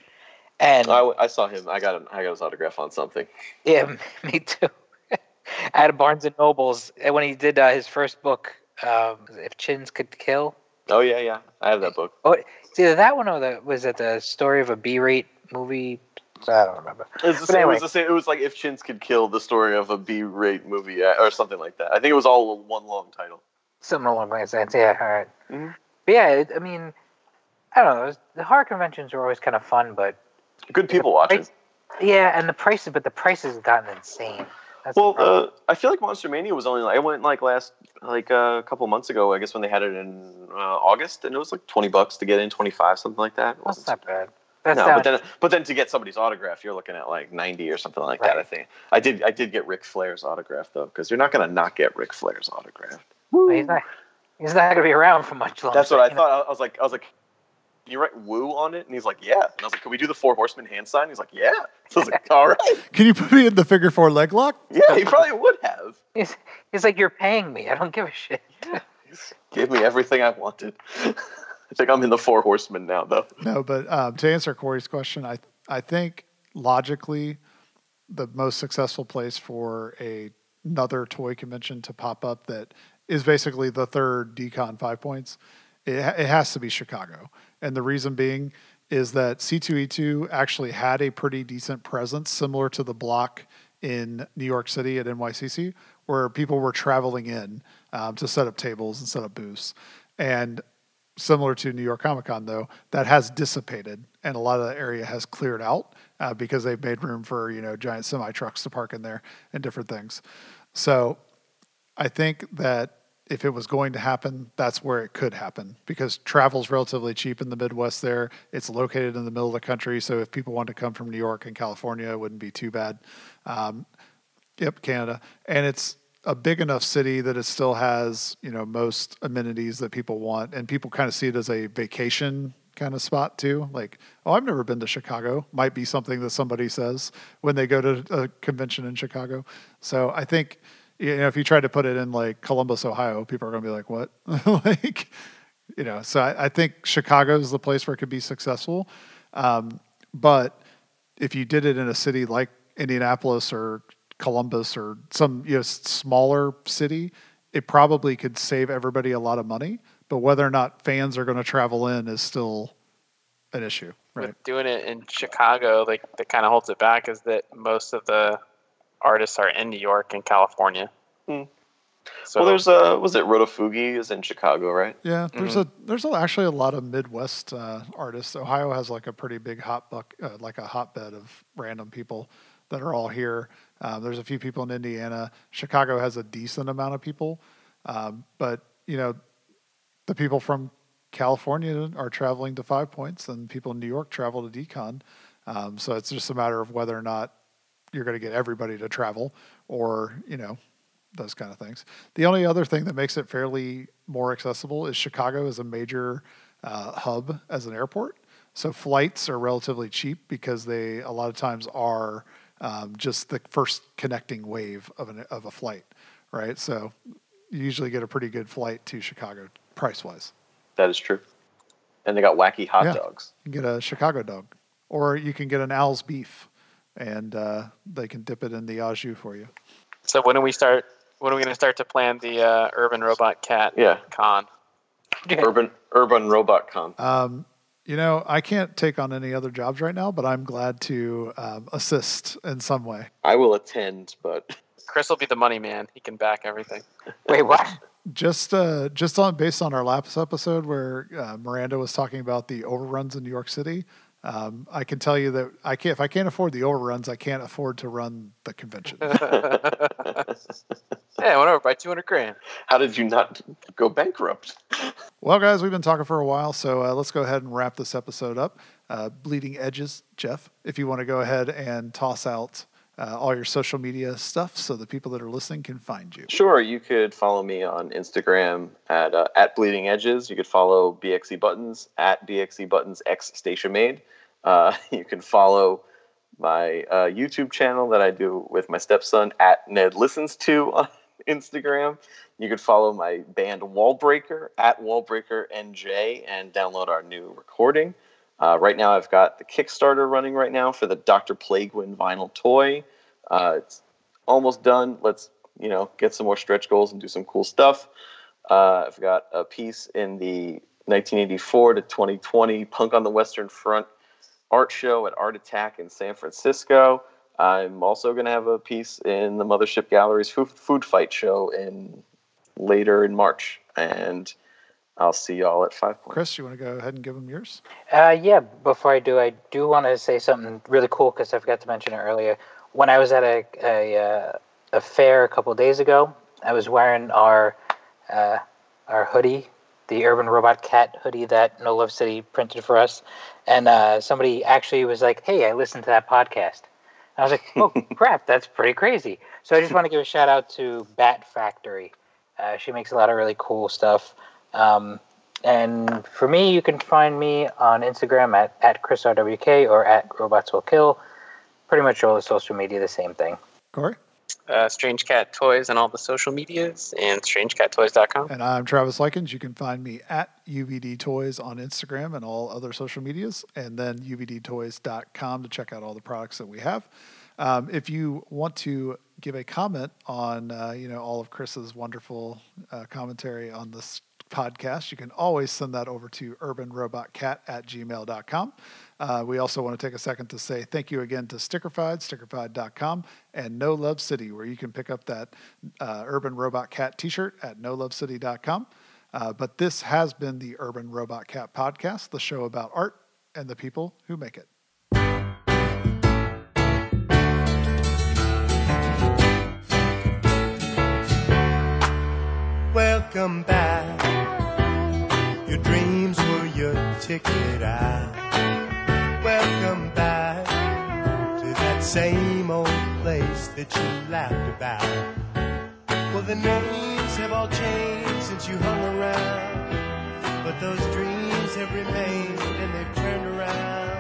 and I, I saw him. I got him. I got his autograph on something. yeah, me too. At Barnes and Nobles, and when he did uh, his first book, um, if chins could kill. Oh yeah, yeah. I have that book. Oh, it's either that one or the was it the story of a B-rate movie? I don't remember. It was, the same, it was the same. It was like if Chins could kill the story of a B-rate movie uh, or something like that. I think it was all one long title. Something along those lines. Yeah, all right. Mhm. But yeah, it, I mean, I don't know. was- The horror conventions were always kind of fun, but Good people watching. price- yeah, and the prices, but the prices have gotten insane. That's Well, uh, I feel like Monster Mania was only like I went like last like uh, a couple months ago. I guess when they had it in uh, August, and it was like twenty bucks to get in, twenty five, something like that. It that's wasn't not bad. That's no, not, but then but then to get somebody's autograph, you're looking at like ninety or something like that. I think I did I did get Ric Flair's autograph though, because you're not gonna not get Ric Flair's autograph. he's not. He's not gonna be around for much longer. That's what I know? thought. I was like I was like. Can you write woo on it? And he's like, yeah. And I was like, can we do the four horsemen hand sign? He's like, yeah. So I was like, all right. Can you put me in the figure four leg lock? Yeah, he probably would have. He's, he's like, you're paying me. I don't give a shit. Gave me everything I wanted. I think I'm in the four horsemen now, though. No, but um, to answer Corey's question, I I think logically, the most successful place for a, another toy convention to pop up that is basically the third DCon Five Points, it, it has to be Chicago, and the reason being is that C2E2 actually had a pretty decent presence, similar to the block in New York City at NYCC, where people were traveling in um, to set up tables and set up booths, and similar to New York Comic Con, though, that has dissipated and a lot of the area has cleared out uh, because they've made room for you know giant semi trucks to park in there and different things. So I think that if it was going to happen, that's where it could happen because travel's relatively cheap in the Midwest there. It's located in the middle of the country. So if people want to come from New York and California, it wouldn't be too bad. Um, yep, Canada. And it's a big enough city that it still has, you know, most amenities that people want. And people kind of see it as a vacation kind of spot too. Like, oh, I've never been to Chicago. Might be something that somebody says when they go to a convention in Chicago. So I think you know, if you try to put it in like Columbus, Ohio, people are going to be like, what? like, you know, so I, I, think Chicago is the place where it could be successful. Um, but if you did it in a city like Indianapolis or Columbus or some you know, smaller city, it probably could save everybody a lot of money. But whether or not fans are going to travel in is still an issue. Right. With doing it in Chicago, like that kind of holds it back is that most of the artists are in New York and California. Mm. So, well, there's a was it Rotofugi is in Chicago, right? Yeah, there's mm-hmm. a there's a, actually a lot of Midwest uh, artists. Ohio has like a pretty big hot buck, uh, like a hotbed of random people that are all here. Um, there's a few people in Indiana. Chicago has a decent amount of people, um, but you know, the people from California are traveling to Five Points, and people in New York travel to DCon. Um, so it's just a matter of whether or not you're going to get everybody to travel or, you know, those kind of things. The only other thing that makes it fairly more accessible is Chicago is a major uh, hub as an airport. So flights are relatively cheap because they a lot of times are um, just the first connecting wave of, an, of a flight, right? So you usually get a pretty good flight to Chicago price wise. That is true. And they got wacky hot yeah. dogs. You can get a Chicago dog, or you can get an Al's beef and uh, they can dip it in the au jus for you. So when do we start? When are we going to start to plan the uh, Urban Robot Cat yeah. con? Urban Urban Robot Con. Um, you know, I can't take on any other jobs right now, but I'm glad to um, assist in some way. I will attend, but Chris will be the money man. He can back everything. Wait, what? Just, uh, just on based on our last episode where uh, Miranda was talking about the overruns in New York City. Um, I can tell you that I can't. If I can't afford the overruns, I can't afford to run the convention. hey, I went over by two hundred grand. How did you not go bankrupt? well, guys, we've been talking for a while, so uh, let's go ahead and wrap this episode up. Uh, Bleeding Edges, Jeff, if you want to go ahead and toss out uh, all your social media stuff so the people that are listening can find you. Sure, you could follow me on Instagram at uh, at Bleeding Edges. You could follow BXE Buttons at BXE Buttons X Station Made. Uh, you can follow my uh, YouTube channel that I do with my stepson at Ned Listens to on Instagram. You could follow my band Wallbreaker at Wallbreaker NJ and download our new recording. Uh, right now, I've got the Kickstarter running right now for the Dr. Plaguein vinyl toy. Uh, it's almost done. Let's you know get some more stretch goals and do some cool stuff. Uh, I've got a piece in the 1984 to 2020 Punk on the Western Front art show at Art Attack in San Francisco. I'm also going to have a piece in the Mothership Gallery's food, food fight show in later in March, and I'll see y'all at Five Points. Chris, you want to go ahead and give them yours? Uh, yeah. Before I do, I do want to say something really cool because I forgot to mention it earlier. When I was at a a, uh, a fair a couple days ago, I was wearing our uh, our hoodie, the Urban Robot Cat hoodie that No Love City printed for us, and uh, somebody actually was like, "Hey, I listened to that podcast." And I was like, "Oh crap, that's pretty crazy." So I just want to give a shout out to Bat Factory. Uh, she makes a lot of really cool stuff. Um, and for me, you can find me on Instagram at, at ChrisRWK or at Robots Will Kill. Pretty much all the social media, the same thing. Corey? Uh, Strange Cat Toys and all the social medias and strangecattoys.com. And I'm Travis Likens. You can find me at UVD Toys on Instagram and all other social medias, and then UVDtoys.com to check out all the products that we have. Um, if you want to give a comment on, uh, you know, all of Chris's wonderful uh, commentary on this podcast, you can always send that over to urbanrobotcat at gmail.com. Uh, we also want to take a second to say thank you again to Stickerfied, stickerfied.com, and No Love City, where you can pick up that uh, Urban Robot Cat t shirt at nolovecity.com. Uh, but this has been the Urban Robot Cat podcast, the show about art and the people who make it. Welcome back. Your dreams were your ticket out. Welcome back to that same old place that you laughed about. Well, the names have all changed since you hung around, but those dreams have remained and they've turned around.